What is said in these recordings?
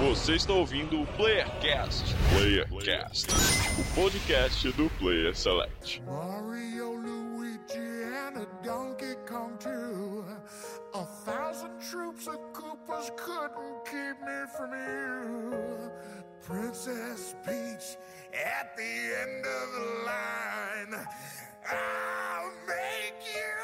Você está ouvindo o Playercast. Playercast, o podcast do Player Select. Mario, Luigi, and a Donkey Kong too. A thousand troops of Koopas couldn't keep me from you. Princess Peach at the end of the line. I'll make you.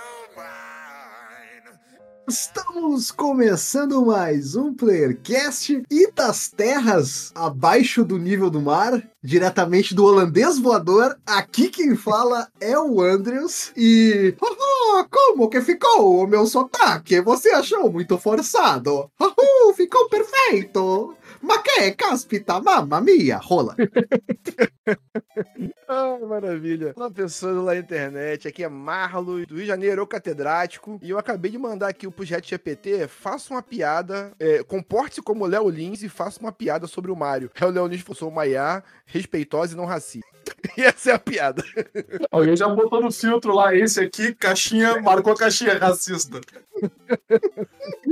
Estamos começando mais um Playercast e das terras abaixo do nível do mar, diretamente do holandês voador. Aqui quem fala é o Andrews e. Oh, como que ficou o meu sotaque? Você achou muito forçado? Oh, ficou perfeito! Mas que caspita, mamma mia, rola. Ai, maravilha. Olá, pessoas lá na internet. Aqui é Marlo, do Rio de Janeiro, eu catedrático. E eu acabei de mandar aqui pro Jet GPT, faça uma piada, é, comporte-se como o Léo Lins e faça uma piada sobre o Mario. É o Léo Lins fosse uma Maiá, respeitosa e não racista. E essa é a piada. Alguém já botou no filtro lá, esse aqui, caixinha, marcou a caixinha racista.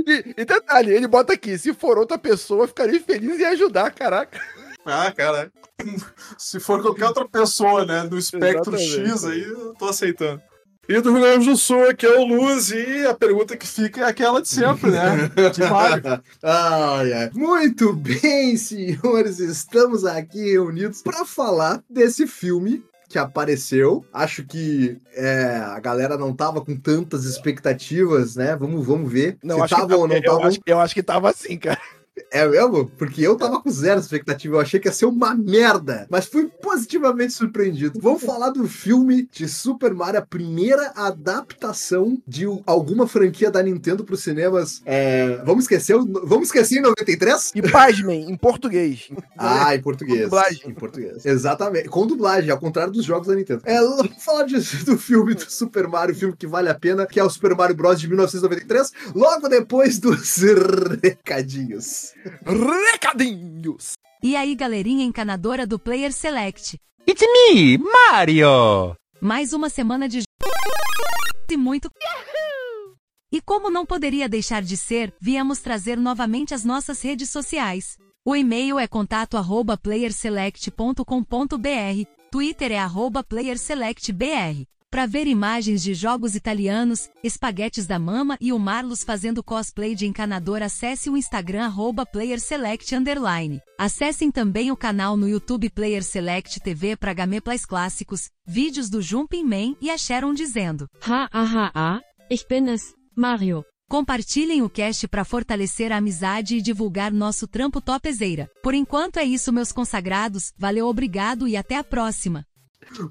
E, e detalhe, ele bota aqui, se for outra pessoa, ficaria feliz em ajudar, caraca. Ah, cara. Se for qualquer outra pessoa, né, do espectro Exatamente. X aí, eu tô aceitando. E do Rio Grande do Sul, aqui é o Luz, e a pergunta que fica é aquela de sempre, né? De. Ai, ai. Muito bem, senhores, estamos aqui reunidos para falar desse filme que apareceu. Acho que é, a galera não tava com tantas expectativas, né? Vamos, vamos ver Não, se acho que tava ou não eu, tava. acho, eu acho que tava assim, cara. É mesmo? Porque eu tava com zero expectativa. Eu achei que ia ser uma merda. Mas fui positivamente surpreendido. Vamos falar do filme de Super Mario, a primeira adaptação de alguma franquia da Nintendo pros cinemas. É, Vamos esquecer? Vamos esquecer em 93? E pasmem, em português. Ah, em português. Com dublagem. Em português. Exatamente. Com dublagem, ao contrário dos jogos da Nintendo. É, vamos falar de- do filme do Super Mario, filme que vale a pena, que é o Super Mario Bros. de 1993, logo depois dos recadinhos. Recadinhos. E aí, galerinha encanadora do Player Select. It's me, Mario! Mais uma semana de e muito E como não poderia deixar de ser, viemos trazer novamente as nossas redes sociais. O e-mail é contato arroba playerselect.com.br, Twitter é arroba playerselectbr. Para ver imagens de jogos italianos, espaguetes da mama e o Marlos fazendo cosplay de encanador, acesse o Instagram arroba playerselect underline. Acessem também o canal no YouTube Player Select TV para gameplays clássicos, vídeos do Jumping Man e a Sharon dizendo. Ha, ha, ah, ich bin es, Mario. Compartilhem o cast para fortalecer a amizade e divulgar nosso trampo topzeira. Por enquanto é isso, meus consagrados. Valeu, obrigado e até a próxima.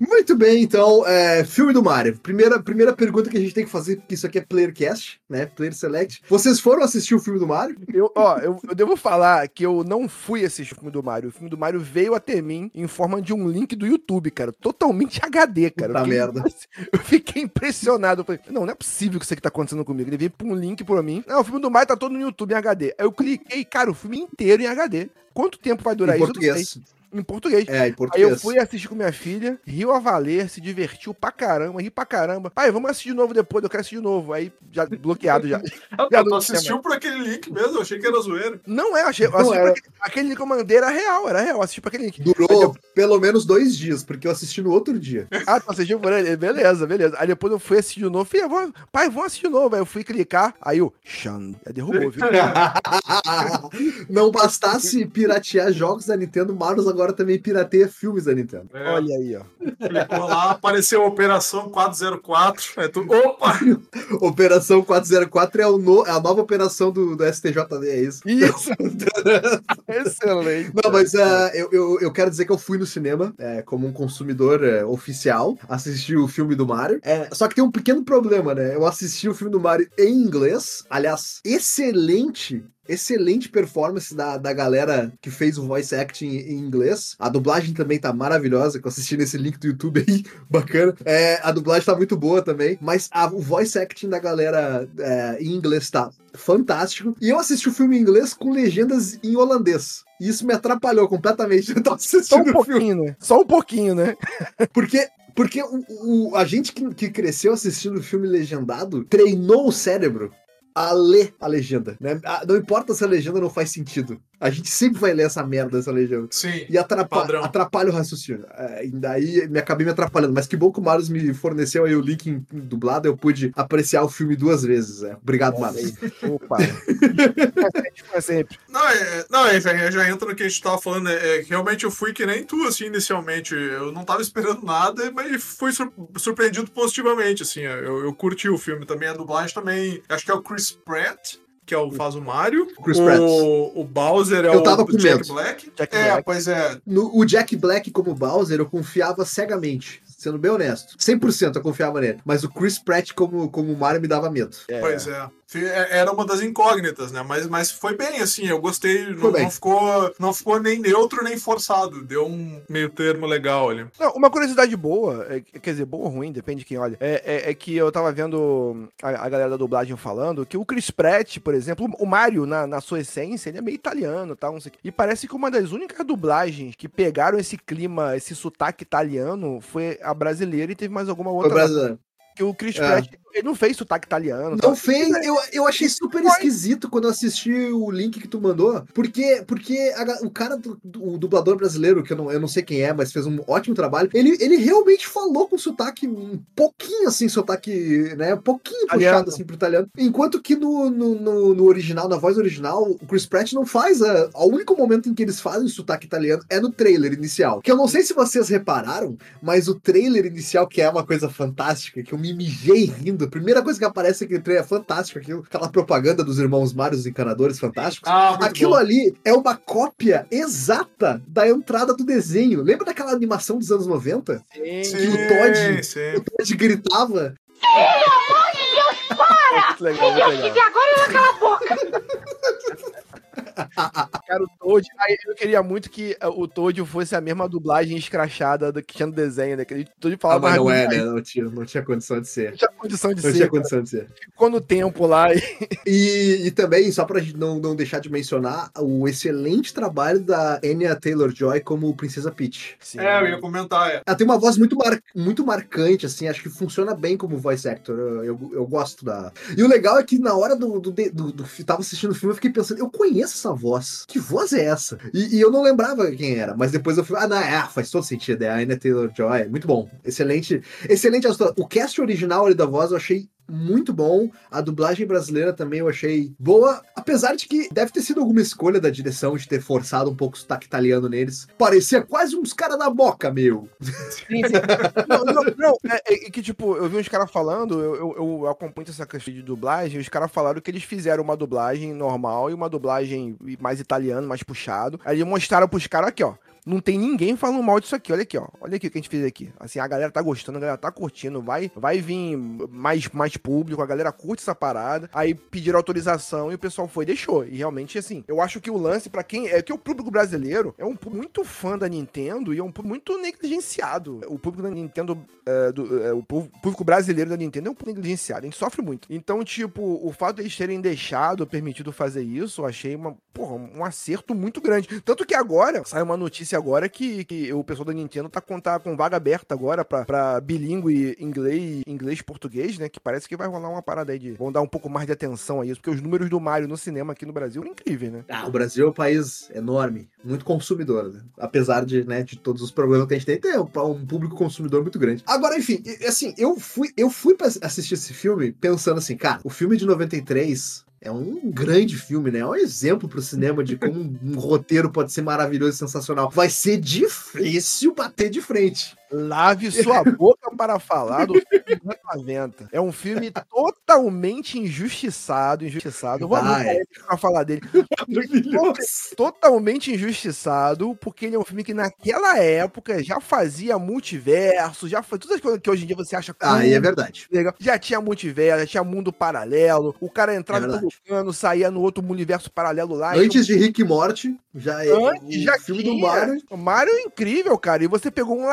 Muito bem, então, é, filme do Mario. Primeira, primeira pergunta que a gente tem que fazer, porque isso aqui é Playercast, né? Player Select. Vocês foram assistir o filme do Mario? Eu, ó, eu, eu devo falar que eu não fui assistir o filme do Mario. O filme do Mario veio até mim em forma de um link do YouTube, cara. Totalmente HD, cara. Fiquei, merda. eu fiquei impressionado. Eu falei, não, não é possível que isso aqui tá acontecendo comigo. Ele veio pra um link pra mim. Não, o filme do Mario tá todo no YouTube em HD. Aí eu cliquei, cara, o filme inteiro em HD. Quanto tempo vai durar em isso? Eu não português. Em português. É, em Aí português. eu fui assistir com minha filha, riu a valer, se divertiu pra caramba, ri pra caramba. Pai, vamos assistir de novo depois, eu quero assistir de novo. Aí, já bloqueado já. Ah, Já tu assistiu por aquele link mesmo, eu achei que era zoeira. Não é, eu achei. Eu Não assisti era. aquele, aquele link que eu mandei era real, era real. eu Assisti pra aquele link. Durou pelo menos dois dias, porque eu assisti no outro dia. Ah, tu assistiu por ele? Beleza, beleza. Aí depois eu fui assistir de novo. Falei, vou, pai, vamos assistir de novo. Aí eu fui clicar, aí o Xan, aí derrubou, viu? Não bastasse piratear jogos da Nintendo, Marius agora também pirateia filmes da Nintendo. É, Olha aí, ó. clicou lá, apareceu Operação 404. Aí tu, opa! Operação 404 é, o no- é a nova operação do, do STJD, é isso? Isso! Excelente. Não, mas é, eu, eu, eu quero dizer que eu fui no cinema, é, como um consumidor é, oficial, assisti o filme do Mario. É, só que tem um pequeno problema, né? Eu assisti o filme do Mario em inglês. Aliás, excelente Excelente performance da, da galera que fez o voice acting em inglês. A dublagem também tá maravilhosa, que eu assisti nesse link do YouTube aí, bacana. É, a dublagem tá muito boa também, mas a- o voice acting da galera é, em inglês tá fantástico. E eu assisti o filme em inglês com legendas em holandês. E isso me atrapalhou completamente. Eu tava Só assistindo um o filme. pouquinho, né? Só um pouquinho, né? Porque, porque o, o- a gente que, que cresceu assistindo o filme legendado treinou o cérebro a ler a legenda, né? A- Não importa se a legenda não faz sentido. A gente sempre vai ler essa merda, essa legenda. Sim. E atrapa Padrão. atrapalha o raciocínio. É, e daí me acabei me atrapalhando. Mas que bom que o Marius me forneceu aí o link em em dublado. Eu pude apreciar o filme duas vezes. É. Obrigado, Marius. Opa. Não, é, não é, já, já entra no que a gente tava falando. É, é realmente eu fui que nem tu, assim, inicialmente. Eu não tava esperando nada, mas fui sur- surpreendido positivamente, assim. Eu, eu curti o filme também. A dublagem também. Acho que é o Chris Pratt. Que é o, faz o Mario. Chris Pratt. o, o Bowser é Eu o tava do com Jack medo. Black. Jack é, Black. pois é. No, o Jack Black como Bowser, eu confiava cegamente. Sendo bem honesto. 100% eu confiava nele. Mas o Chris Pratt como, como Mario me dava medo. É. Pois é. É- Era uma das incógnitas, né? Mas, mas foi bem, assim, eu gostei. Não, bem. não ficou, não ficou nem neutro nem forçado. Deu um meio termo legal ali. Não, uma curiosidade boa, é- quer dizer, boa ou ruim, depende de quem olha, é, é- é que eu tava vendo a, a galera da dublagem falando que o Chris Pratt, por exemplo, o Mario, na, na sua essência, ele é meio italiano, tá? Não sei o quê. E parece que uma das únicas dublagens que pegaram esse clima, esse sotaque italiano, foi a brasileira e teve mais alguma Foi outra. brasileiro. Que o Chris É. Pratt, ele não fez sotaque italiano. Não fez. Eu, eu achei super esquisito quando eu assisti o link que tu mandou. Porque, porque a o cara do, do- o dublador brasileiro, que eu não, eu não sei quem é, mas fez um ótimo trabalho, ele, ele realmente falou com sotaque, um pouquinho assim, sotaque, né? Um pouquinho Italiano. puxado assim pro italiano. Enquanto que no, no, no- no original, na voz original, o Chris Pratt não faz. A, o único momento em que eles fazem sotaque italiano é no trailer inicial. Que eu não sei se vocês repararam, mas o trailer inicial, que é uma coisa fantástica, que eu me mijei rindo. A primeira coisa que aparece aquele trailer é fantástico, aquilo, aquela propaganda dos irmãos Mário, os encanadores fantásticos. Ah, Aquilo bom. ali é uma cópia exata da entrada do desenho. Lembra daquela animação dos anos 90? Sim, que o Todd- sim. O Todd gritava. muito legal, muito legal. agora eu cala a boca. Cara, o Toad. aí eu queria muito que eh, o Toad fosse a mesma dublagem escrachada do que tinha no desenho, né? Que o Toad Ah, falava mas não é, né? Não tinha, não tinha condição de ser. Não tinha condição de Não ser. tinha condição de ser. Ficou no tempo lá. E... E, e também, só pra gente não, não deixar de mencionar, o excelente trabalho da Anya Taylor-Joy como Princesa Peach. É, eu ia comentar, é. Ela tem uma voz muito, mar- muito marcante, assim, acho que funciona bem como voice actor. Eu, eu, eu gosto da. E o legal é que na hora do, do, do, do- Tava assistindo o filme, eu fiquei pensando, eu conheço essa voz. Que voz é essa? E, e eu não lembrava quem era, mas depois eu fui. Ah, não, é, faz todo sentido. É a Anya Taylor-Joy. Muito bom. Excelente. Excelente. O cast original ali da voz eu achei muito bom. A dublagem brasileira também eu achei boa. Apesar de que deve ter sido alguma escolha da direção de ter forçado um pouco o sotaque italiano neles. Parecia quase uns caras da boca, meu. Sim, sim. Não, não, não, é, é que, tipo, eu vi uns caras falando, eu, eu, eu acompanho essa questão de dublagem, os caras falaram que eles fizeram uma dublagem normal e uma dublagem mais italiana, mais puxado. Aí mostraram pros caras aqui, ó. Não tem ninguém falando mal disso aqui. Olha aqui, ó. Olha aqui o que a gente fez aqui. Assim, a galera tá gostando, a galera tá curtindo. Vai, vai vir mais, mais público, a galera curte essa parada. Aí pediram autorização e o pessoal foi deixou. E realmente, assim, eu acho que o lance pra quem. É que o público brasileiro é um público muito fã da Nintendo e é um público muito negligenciado. O público da Nintendo. é, do- é, o pú- público brasileiro da Nintendo é um público negligenciado. A gente sofre muito. Então, tipo, o fato de eles terem deixado, permitido fazer isso, eu achei uma, porra, um acerto muito grande. Tanto que agora, sai uma notícia agora que, que o pessoal da Nintendo tá com, tá com vaga aberta agora pra, pra bilíngue inglês inglês português, né? Que parece que vai rolar uma parada aí de. Vão dar um pouco mais de atenção a isso, porque os números do Mario no cinema aqui no Brasil são incríveis, né? Ah, o Brasil é um país enorme, muito consumidor, né? Apesar de, né, de todos os problemas que a gente tem, tem um, público consumidor muito grande. Agora, enfim, assim, eu fui, eu fui pra assistir esse filme pensando assim, cara, o filme de 93 é um grande filme, né? É um exemplo pro cinema de como um roteiro pode ser maravilhoso e sensacional. Vai ser difícil bater de frente. Lave sua boca para falar do filme 90. É um filme totalmente injustiçado, injustiçado. Eu Ah, é. ele pra falar dele. Totalmente injustiçado, porque ele é um filme que naquela época já fazia multiverso, já foi todas as coisas que hoje em dia você acha Aí é verdade. legal. Já tinha multiverso, já tinha mundo paralelo. O cara entrava É verdade. cano, saía no outro universo paralelo lá. Antes de Rick e Morty, já é Antes o já filme tinha. do Mario. O Mario é incrível, cara. E você pegou um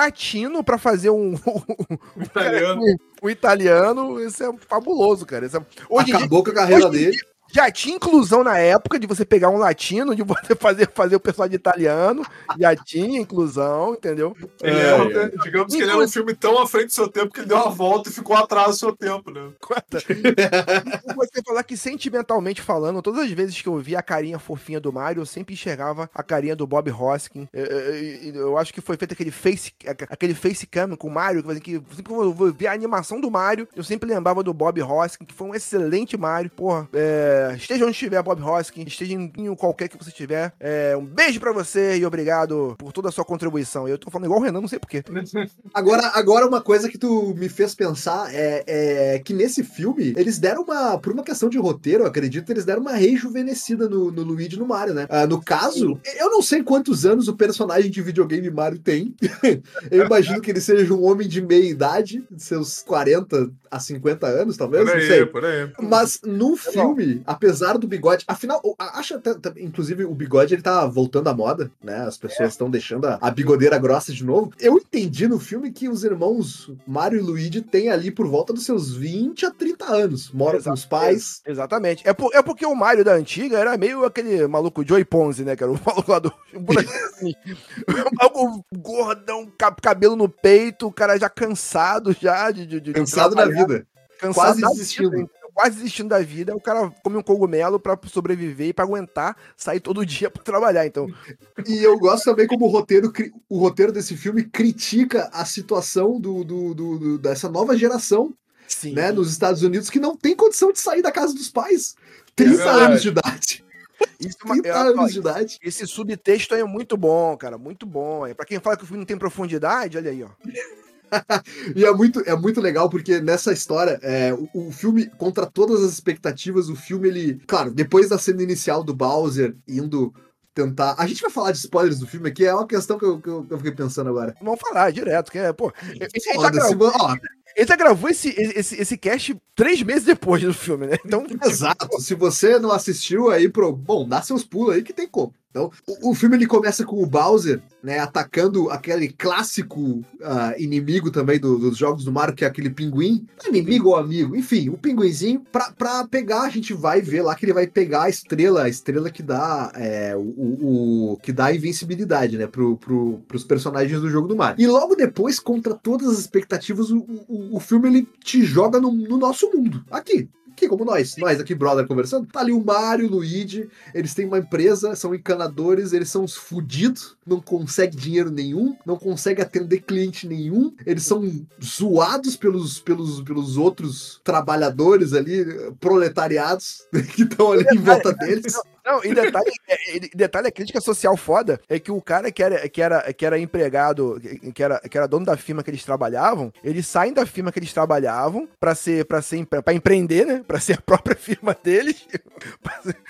latino pra fazer um, Italiano. o italiano, isso é fabuloso, cara. Isso é- Hoje em dia, Acabou com a carreira dele. Já tinha inclusão na época de você pegar um latino, de você fazer, fazer o personagem italiano. Já tinha inclusão, entendeu? É, é, é. digamos que ele era um filme tão à frente do seu tempo que ele deu uma volta e ficou atrás do seu tempo, né? Você falar que sentimentalmente falando, todas as vezes que eu via a carinha fofinha do Mario, eu sempre enxergava a carinha do Bob Hoskin. Eu, eu- eu acho que foi feito aquele face, aquele face cam com o Mario, que sempre que eu ver a animação do Mario, eu sempre lembrava do Bob Hoskin, que foi um excelente Mario. Porra, é, esteja onde estiver, Bob Hoskin, esteja em qualquer que você estiver. É, um beijo pra você e obrigado por toda a sua contribuição. Eu tô falando igual o Renan, não sei porquê. Agora, agora uma coisa que tu me fez pensar é, é que nesse filme, eles deram uma. Por uma questão de roteiro, eu acredito, eles deram uma rejuvenescida no, no Luigi e no Mario, né? Ah, no caso, eu não sei quantos anos o personagem de videogame Mario tem. eu imagino que ele seja um homem de meia idade, de seus 40 a 50 anos, talvez, Por não sei. aí, por aí. Mas no filme, apesar do bigode, afinal, acho até, inclusive o bigode ele tá voltando à moda, né? As pessoas estão deixando a, a bigodeira grossa de novo. Eu entendi no filme que os irmãos Mario e Luigi têm ali por volta dos seus 20 a 30 anos. Moram com os pais. Exatamente. É, por- é porque o Mario da antiga era meio aquele maluco Joey Ponzi, né? Que era o maluco lá do. O bonequinho assim. O maluco gordão, ca- cabelo no peito, o cara já cansado já de. de, de Cansado da vida. cansado quase desistindo. vida? Quase desistindo da vida. O cara come um cogumelo pra sobreviver e pra aguentar sair todo dia pra trabalhar. Então, E eu gosto também como o roteiro, o roteiro desse filme critica a situação do, do- do- do- dessa nova geração, sim. né, nos Estados Unidos, que não tem condição de sair da casa dos pais. 30 verdade. anos de idade. Isso é uma- 30 é- anos de idade. Esse subtexto aí é muito bom, cara. Muito bom. É, pra quem fala que o filme não tem profundidade, olha aí, ó. E é muito, é muito legal porque nessa história, é, o, o filme, contra todas as expectativas, o filme, ele. Claro, depois da cena inicial do Bowser indo tentar. A gente vai falar de spoilers do filme aqui, é uma questão que eu, que eu, que eu fiquei pensando agora. Vamos falar direto, que é, pô. Esse já gravou, ó, ele já gravou esse, esse, esse cast três meses depois do filme, né? Então, Exato. Se você não assistiu aí pro. Bom, dá seus pulos aí que tem como. Então, o, o filme ele começa com o Bowser, né, atacando aquele clássico ah, inimigo também do- dos jogos do Mario, que é aquele pinguim. Inimigo ou amigo, enfim, o pinguinzinho. Pra, pra pegar, a gente vai ver lá que ele vai pegar a estrela, a estrela que dá é, o, o- que dá invencibilidade, né, pro, pro, pros personagens do jogo do Mario. E logo depois, contra todas as expectativas, o, o, o filme ele te joga no, no nosso mundo, aqui. Aqui, como nós, nós aqui, brother, conversando. Tá ali o Mario, o Luigi, eles têm uma empresa, são encanadores, eles são uns fudidos, não conseguem dinheiro nenhum, não conseguem atender cliente nenhum, eles são zoados pelos, pelos, pelos outros trabalhadores ali, proletariados, que estão ali em volta deles. Não, e detalhe, é, e detalhe, a crítica social foda é que o cara que era, que era, que era empregado, que era, que era dono da firma que eles trabalhavam, eles saem da firma que eles trabalhavam pra ser, pra ser, pra empreender, né? Pra ser a própria firma deles.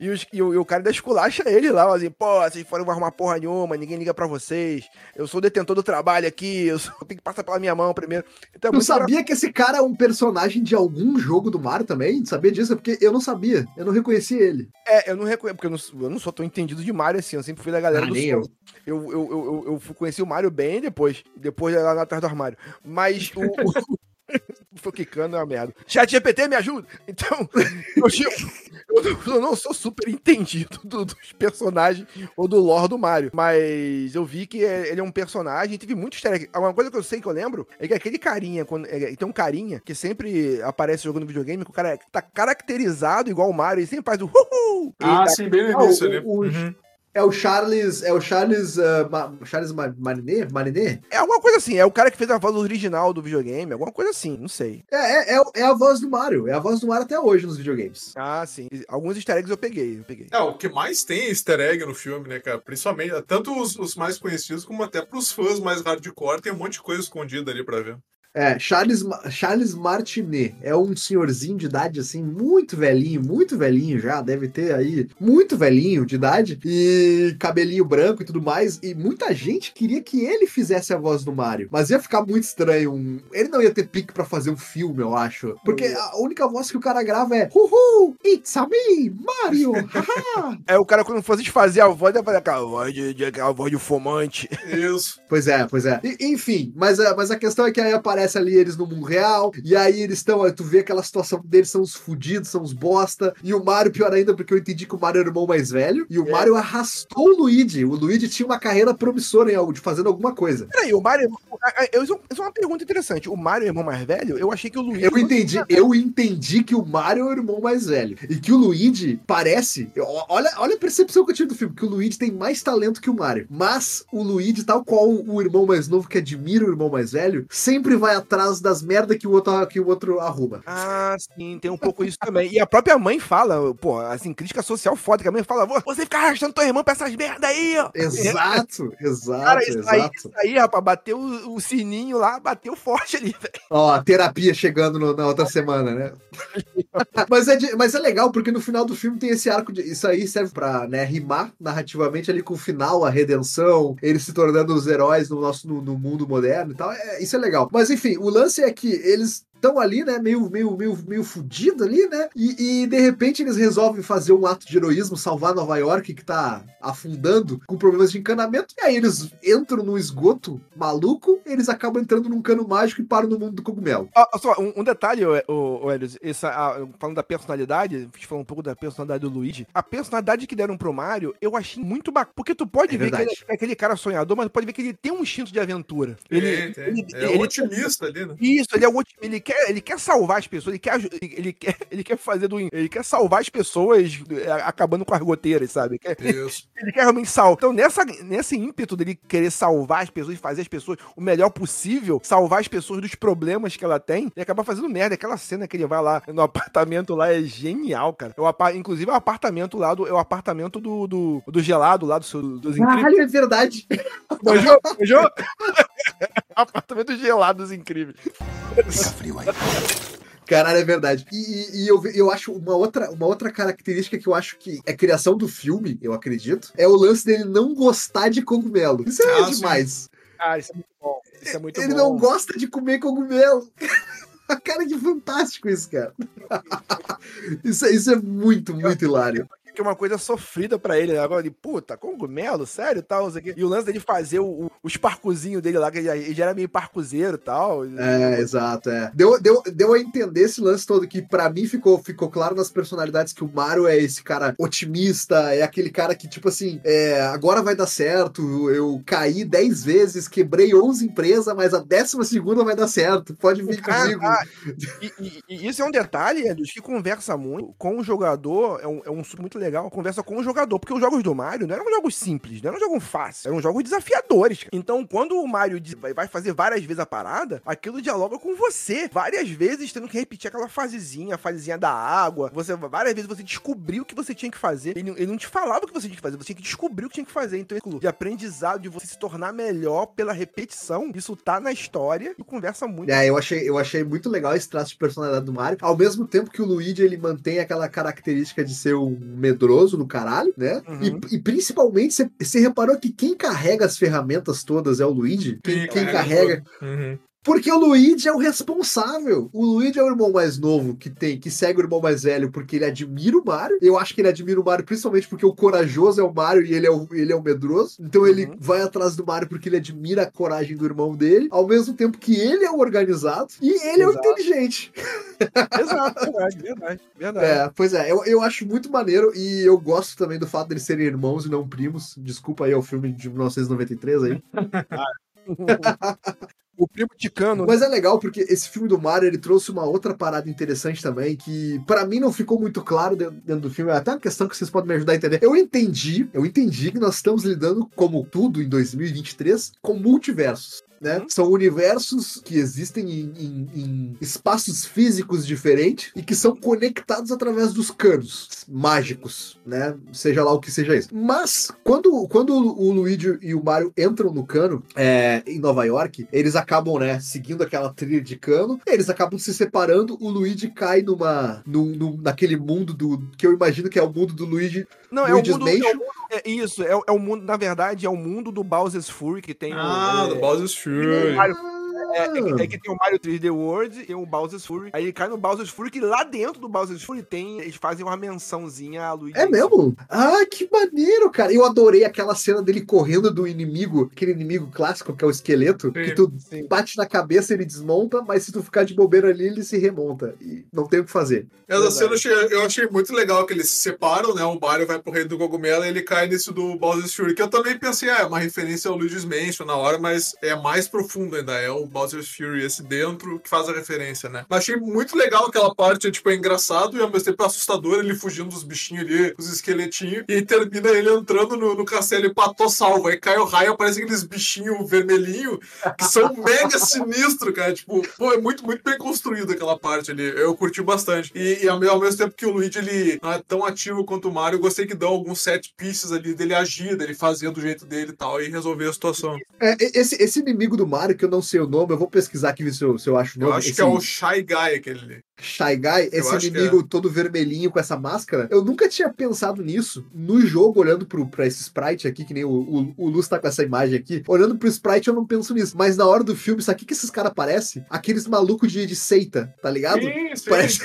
E, os- e o, e o cara da esculacha ele lá, assim, pô, vocês foram arrumar porra nenhuma, ninguém liga pra vocês, eu sou detentor do trabalho aqui, eu, sou, eu tenho que passar pela minha mão primeiro. Então, é Tu sabia que esse cara é um personagem de algum jogo do Mario também? Sabia disso? É Porque eu não sabia, eu não reconheci ele. É, eu não reconheço, porque eu não, eu não sou tão entendido de Mario assim, eu sempre fui da galera Ah, do. Eu, eu, eu, eu, eu conheci o Mario bem depois, depois lá atrás do armário. Mas o. Tô quicando é uma merda. Chat GPT me ajuda! Então, eu, tipo, eu não- eu não sou super entendido do- dos personagens ou do lore do Mario, mas eu vi que é- ele é um personagem, teve muito easter egg. Uma coisa que eu sei que eu lembro é que aquele carinha, quando, é, tem um carinha que sempre aparece jogando videogame, que o cara tá caracterizado igual o Mario, ele sempre faz o uhul! Ah, E- sim, bem no início Uhum. É o Charles. É o Charles. ah, Ma- Charles Ma- Marinet? Marinet? É alguma coisa assim, é o cara que fez a voz original do videogame, alguma coisa assim, não sei. É, é, é, é a voz do Mario. É a voz do Mario até hoje nos videogames. Ah, sim. Alguns easter eggs eu peguei, eu peguei. É, o que mais tem é easter egg no filme, né, cara? Principalmente, tanto os, os mais conhecidos, como até pros fãs mais hardcore, tem um monte de coisa escondida ali pra ver. É, Charles, Charles Martinet é um senhorzinho de idade, assim, muito velhinho, muito velhinho já, deve ter aí, muito velhinho de idade, e cabelinho branco e tudo mais, e muita gente queria que ele fizesse a voz do Mario, mas ia ficar muito estranho, um- ele não ia ter pique pra fazer um filme, eu acho, porque a única voz que o cara grava é Uhul, it's a me, Mario, haha. É o cara quando fosse fazer a voz, ia fazer aquela voz de, de- aquela voz de fumante. Isso. Pois é, pois é. E- enfim, mas, a- mas a questão é que aí aparece aparece ali eles no mundo real, e aí eles estão, tu vê aquela situação deles, são os fudidos, são os bosta, e o Mario, pior ainda, porque eu entendi que o Mario era o irmão mais velho, e o É. Mario arrastou o Luigi. O Luigi tinha uma carreira promissora em algo, de fazendo alguma coisa. Peraí, o Mario. a- a- Eu, isso é uma pergunta interessante. O Mario é o irmão mais velho? Eu achei que o Luigi. Eu entendi, eu entendi que o Mario é o irmão mais velho. E que o Luigi parece. Olha, olha a percepção que eu tive do filme, que o Luigi tem mais talento que o Mario. Mas o Luigi, tal qual o irmão mais novo que admira o irmão mais velho, sempre vai atrás das merdas que o outro, que o outro arruma. Ah, sim, tem um pouco isso também. E a própria mãe fala, pô, assim, crítica social foda, que a mãe fala, "Vô, você fica arrastando tua irmã pra essas merda aí, ó. Exato, exato, Cara, isso aí, exato. isso aí, rapaz, bateu o, o sininho lá, bateu forte ali, velho. Ó, a terapia chegando no- na outra semana, né? mas, é de- mas é legal, porque no final do filme tem esse arco de. Isso aí serve pra né, rimar narrativamente ali com o final, a redenção, eles se tornando os heróis no nosso no, no mundo moderno e tal. É, isso é legal. Mas enfim, o lance é que eles estão ali, né, meio, meio, meio, meio fudido ali, né? E, e, de repente eles resolvem fazer um ato de heroísmo, salvar Nova York, que tá afundando com problemas de encanamento. E aí eles entram no esgoto maluco, eles acabam entrando num cano mágico e param no mundo do cogumelo. Ó, só, um, um detalhe, ô, Helios, essa, a- falando da personalidade, a gente falou um pouco da personalidade do Luigi. A personalidade que deram pro Mario, eu achei muito bacana. Porque tu pode É ver que ele verdade. é aquele cara sonhador, mas tu pode ver que ele tem um instinto de aventura. Ele, Tem, tem. ele- é ele- otimista ali, né? Isso, ele é o otim- ele quer, ele quer salvar as pessoas, ele quer, ele, ele quer, ele quer fazer do, ele quer salvar as pessoas é, acabando com as goteiras, sabe? Quer- Isso. ele quer realmente salvar. Então, nessa, nesse ímpeto dele querer salvar as pessoas e fazer as pessoas o melhor possível, salvar as pessoas dos problemas que ela tem, ele acaba fazendo merda. Aquela cena que ele vai lá no apartamento lá é genial, cara. É o apa- inclusive, é o apartamento lá do, é o apartamento do, do, do gelado lá do seu, dos incríveis. Caralho, é verdade. Manjou? Manjou? apartamento gelado dos incríveis. Caralho, é verdade. E, e- eu, eu acho uma outra, uma outra característica que eu acho que é criação do filme, eu acredito, é o lance dele não gostar de cogumelo. Isso é Ah, sim. demais. Ah, isso é muito bom. Isso é muito Ele bom. não gosta de comer cogumelo. Cara, que fantástico isso, cara. isso, é- isso é muito, muito hilário. Que é uma coisa sofrida pra ele, né? Agora ele, puta, cogumelo, sério, tal, quê. E o lance dele fazer o, o- os parcozinhos dele lá, que ele, ele já era meio parcozeiro e tal. É, exato, é. Deu, deu, deu a entender esse lance todo que pra mim ficou, ficou claro nas personalidades que o Mario é esse cara otimista, é aquele cara que, tipo assim, é, agora vai dar certo, eu caí 10 vezes, quebrei 11 empresas, mas a décima segunda vai dar certo, pode vir Ah, comigo. ah, e, e- e isso é um detalhe, Edus, que conversa muito com o jogador, é um, é um muito legal, conversa com o jogador, porque os jogos do Mario não eram jogos simples, não eram jogos fáceis, eram jogos desafiadores. Então, quando o Mario vai fazer várias vezes a parada, aquilo dialoga com você, várias vezes tendo que repetir aquela fasezinha, a fasezinha da água, você várias vezes você descobriu o que você tinha que fazer, ele, ele não te falava o que você tinha que fazer, você tinha que descobrir o que tinha que fazer. Então, de aprendizado, de você se tornar melhor pela repetição, isso tá na história e conversa muito É, eu achei, eu achei muito legal esse traço de personalidade do Mario. Ao mesmo tempo que o Luigi ele mantém aquela característica de ser um no caralho, né? Uhum. E, e principalmente, você- reparou que quem carrega as ferramentas todas é o Luigi? Quem, quem carrega carrega. Uhum. Porque o Luigi é o responsável. O Luigi é o irmão mais novo que tem, que segue o irmão mais velho porque ele admira o Mario. Eu acho que ele admira o Mario principalmente porque o corajoso é o Mario e ele é o, ele é o medroso. Então ele Uhum. vai atrás do Mario porque ele admira a coragem do irmão dele, ao mesmo tempo que ele é o organizado e ele é o Exato. inteligente. Exato, verdade, verdade, verdade. É, pois é, eu, eu acho muito maneiro e eu gosto também do fato deles serem irmãos e não primos. Desculpa aí ao filme de 1993 aí. o primo ticano. Mas é legal porque esse filme do Mario ele trouxe uma outra parada interessante também que pra mim não ficou muito claro dentro, dentro do filme. É até uma questão que vocês podem me ajudar a entender. Eu entendi, eu entendi que nós estamos lidando como tudo em 2023 com multiversos. Né? Uhum. São universos que existem em, em- em espaços físicos diferentes e que são conectados através dos canos mágicos, né? Seja lá o que seja isso. Mas quando, quando o Luigi e o Mario entram no cano é, em Nova York, eles acabam, né, seguindo aquela trilha de cano, eles acabam se separando. O Luigi cai numa, num, num- naquele mundo do que eu imagino que é o mundo do Luigi. Não, é o, Luigi's mundo, é o é isso, é, o- é o mundo, na verdade, é o mundo do Bowser's Fury, que tem o- Ah, é, do Bowser's Fury. Mario- É, é que, é que tem o Mario 3D World e o Bowser's Fury. Aí ele cai no Bowser's Fury, que lá dentro do Bowser's Fury tem. Eles fazem uma mençãozinha a Luigi. É mesmo? Ah, que maneiro, cara. Eu adorei aquela cena dele correndo do inimigo, aquele inimigo clássico que é o esqueleto, Sim, que tu sim. bate na cabeça, ele desmonta, mas se tu ficar de bobeira ali, ele se remonta. E não tem o que fazer. Essa cena eu achei, eu achei muito legal que eles se separam, né? O Mario vai pro reino do cogumelo e ele cai nesse do Bowser's Fury, que eu também pensei, ah, é uma referência ao Luigi's Mansion na hora, mas é mais profundo ainda, é o Bowser's Fury esse dentro que faz a referência, né? Mas achei muito legal aquela parte, tipo, é engraçado e ao mesmo tempo é assustador, ele fugindo dos bichinhos ali, os esqueletinhos, e aí termina ele entrando no, no castelo e patou salvo, aí cai o raio, aparece aqueles bichinhos vermelhinhos, que são mega sinistros, cara, tipo, pô, é muito, muito bem construído aquela parte ali, eu curti bastante. E, e ao, ao mesmo tempo que o Luigi, ele não é tão ativo quanto o Mario, eu gostei que dão alguns set pieces ali dele agir, dele fazer do jeito dele e tal, e resolver a situação. É, esse, esse inimigo do Mario, que eu não sei o nome, eu vou pesquisar aqui ver se eu, se eu acho o Eu nome. acho esse que é o Shy Guy aquele ali. Shy Guy, esse acho que inimigo todo vermelhinho com essa máscara. Eu nunca tinha pensado nisso no jogo, olhando pro, pra esse sprite aqui, que nem o, o, o Luz tá com essa imagem aqui. Olhando pro sprite, eu não penso nisso. Mas na hora do filme, sabe o que, que esses caras parecem? Aqueles malucos de, de seita, tá ligado? Sim, sim. Parece.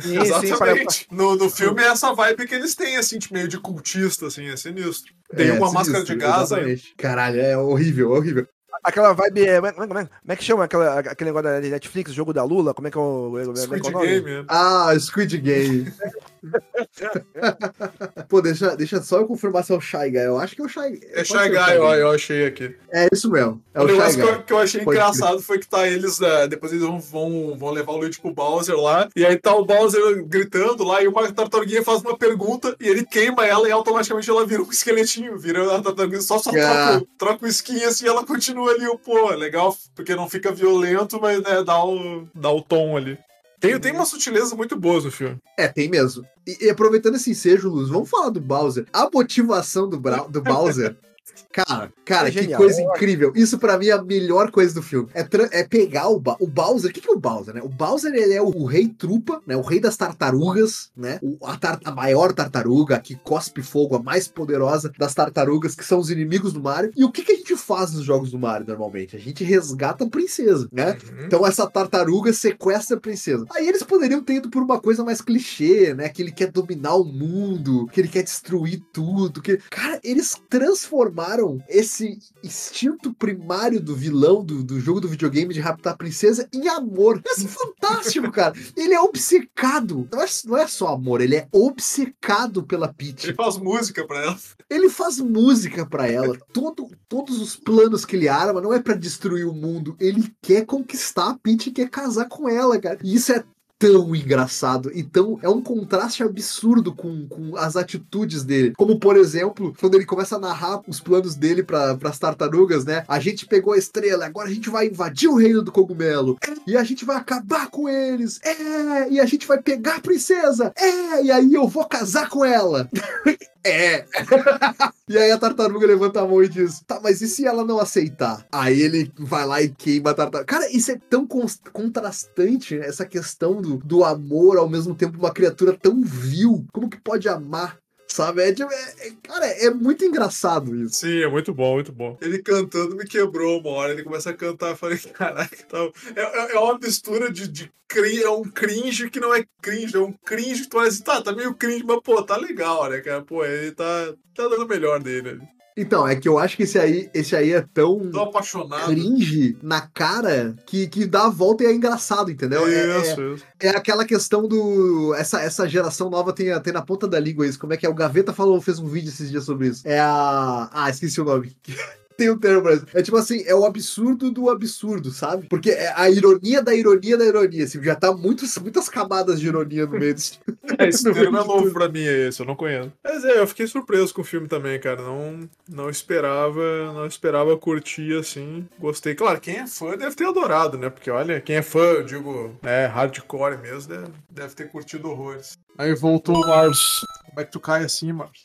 Sim, sim, Exatamente. No, no filme é essa vibe que eles têm, assim, tipo, meio de cultista, assim, é sinistro. Tem É, uma sinistro, máscara de gás aí. exatamente. Caralho, é horrível, horrível. Aquela vibe. É, como, é, como é- como é que chama aquela, aquele negócio da Netflix, o jogo da Lula? Como é que é o. como é que é o Squid nome? Game. né? Ah, Squid Game. Pô, deixa, deixa só eu confirmar se é o Shy Guy. Eu acho que é o Shy É Shy ser Guy, ó, eu achei aqui. É isso mesmo. É o o, Shy negócio que eu, que eu achei Pode engraçado foi que tá eles, né, depois eles vão, vão, levar o Luigi pro Bowser lá, e aí tá o Bowser gritando lá, e uma tartaruguinha faz uma pergunta, e ele queima ela, e automaticamente ela vira um esqueletinho, vira a tartaruguinha, só, só Ah. troca, troca o skin assim, e ela continua ali, o pô, legal, porque não fica violento, mas né, dá, o, dá o tom ali. Tem, tem umas sutilezas muito boas no filme. É, tem mesmo. E, e aproveitando esse ensejo, Luz, vamos falar do Bowser. A motivação do, Brau- do Bowser. Cara, cara, É que coisa incrível. Isso pra mim é a melhor coisa do filme. É, é pegar o, Ba- o Bowser. O que, que é o Bowser, né? O Bowser ele é o, o rei trupa, né? O rei das tartarugas, né? O- a, tar- a maior tartaruga, a que cospe fogo, a mais poderosa das tartarugas, que são os inimigos do Mario. E o que, que a gente faz nos jogos do Mario normalmente? A gente resgata a princesa, né? Uhum. Então essa tartaruga sequestra a princesa. Aí eles poderiam ter ido por uma coisa mais clichê, né? Que ele quer dominar o mundo, que ele quer destruir tudo. Que... Cara, eles transformaram esse instinto primário do vilão do, do jogo do videogame de raptar a princesa em amor. Isso é fantástico, cara. Ele é obcecado. Não é, não é só amor, ele é obcecado pela Peach. Ele faz música pra ela. Ele faz música pra ela. Todo, todos os planos que ele arma não é pra destruir o mundo. Ele quer conquistar a Peach e quer casar com ela, cara. E isso é tão engraçado. Então, é um contraste absurdo com, com as atitudes dele. Como, por exemplo, quando ele começa a narrar os planos dele para as tartarugas, né? A gente pegou a estrela, agora a gente vai invadir o reino do cogumelo. E a gente vai acabar com eles. É! E a gente vai pegar a princesa. É! E aí eu vou casar com ela. É. e aí a tartaruga levanta a mão e diz: Tá, mas e se ela não aceitar? Aí ele vai lá e queima a tartaruga. Cara, isso é tão contrastante, né? essa questão do, do amor ao mesmo tempo uma criatura tão vil. Como que pode amar? Sabe? É, é- é- cara, é muito engraçado isso. Sim, é muito bom, muito bom. Ele cantando me quebrou uma hora, ele começa a cantar, eu falei, caraca, tá... é, é- é uma mistura de, de cri- é um cringe que não é cringe, é um cringe que tu vai assim, tá, tá meio cringe, mas pô, tá legal, né, cara? Pô, ele tá, tá dando o melhor dele ali. Então, é que eu acho que esse aí, esse aí é tão Tô apaixonado. cringe na cara que, que dá a volta e é engraçado, entendeu? É- é- Isso, isso. É aquela questão do. Essa, essa geração nova tem, tem na ponta da língua isso. Como é que é? O Gaveta falou, fez um vídeo esses dias sobre isso. É a. Ah, esqueci o nome. tem um termo pra isso. É tipo assim, é o absurdo do absurdo, sabe? Porque é a ironia da ironia da ironia. Assim, já tá muitos, muitas camadas de ironia no meio desse. Esse no meio termo é novo pra mim, é esse, eu não conheço. Mas é, eu fiquei surpreso com o filme também, cara. Não, não esperava, não esperava curtir assim. Gostei. Claro, quem é fã deve ter adorado, né? Porque olha, quem é fã, eu digo, é, hardcore mesmo, deve, deve ter curtido horrores. Aí voltou o Mars. Como é que tu cai assim, Mars?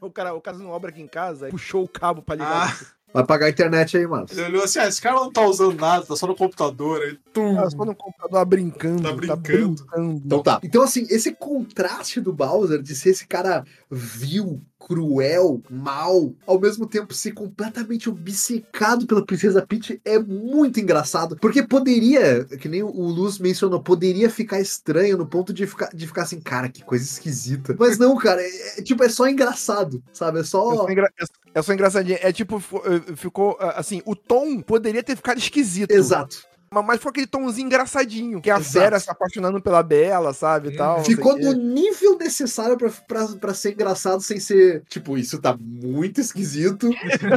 O cara, o cara não obra aqui em casa, puxou o cabo pra ligar. Ah. Vai pagar a internet aí, mano. Ele olhou assim, ah, esse cara não tá usando nada, tá só no computador. Aí, tum. Tá só no computador brincando. Tá Tá brincando. brincando. Então tá. Então, assim, esse contraste do Bowser de ser esse cara vil, cruel, mal, ao mesmo tempo ser completamente obcecado pela Princesa Peach é muito engraçado. Porque poderia, que nem o Luz mencionou, poderia ficar estranho no ponto de ficar, de ficar assim, cara, que coisa esquisita. Mas não, cara, é, é- tipo, é só engraçado, sabe? É É só. só, engra... é só engraçadinho. É tipo, eh, ficou ah, assim, o tom poderia ter ficado esquisito. Exato. Mas, foi aquele tomzinho engraçadinho. Que é a Exato. Fera se apaixonando pela Bela, sabe? E tal, Ficou no nível necessário pra, pra, pra ser engraçado sem ser, tipo, isso tá muito esquisito,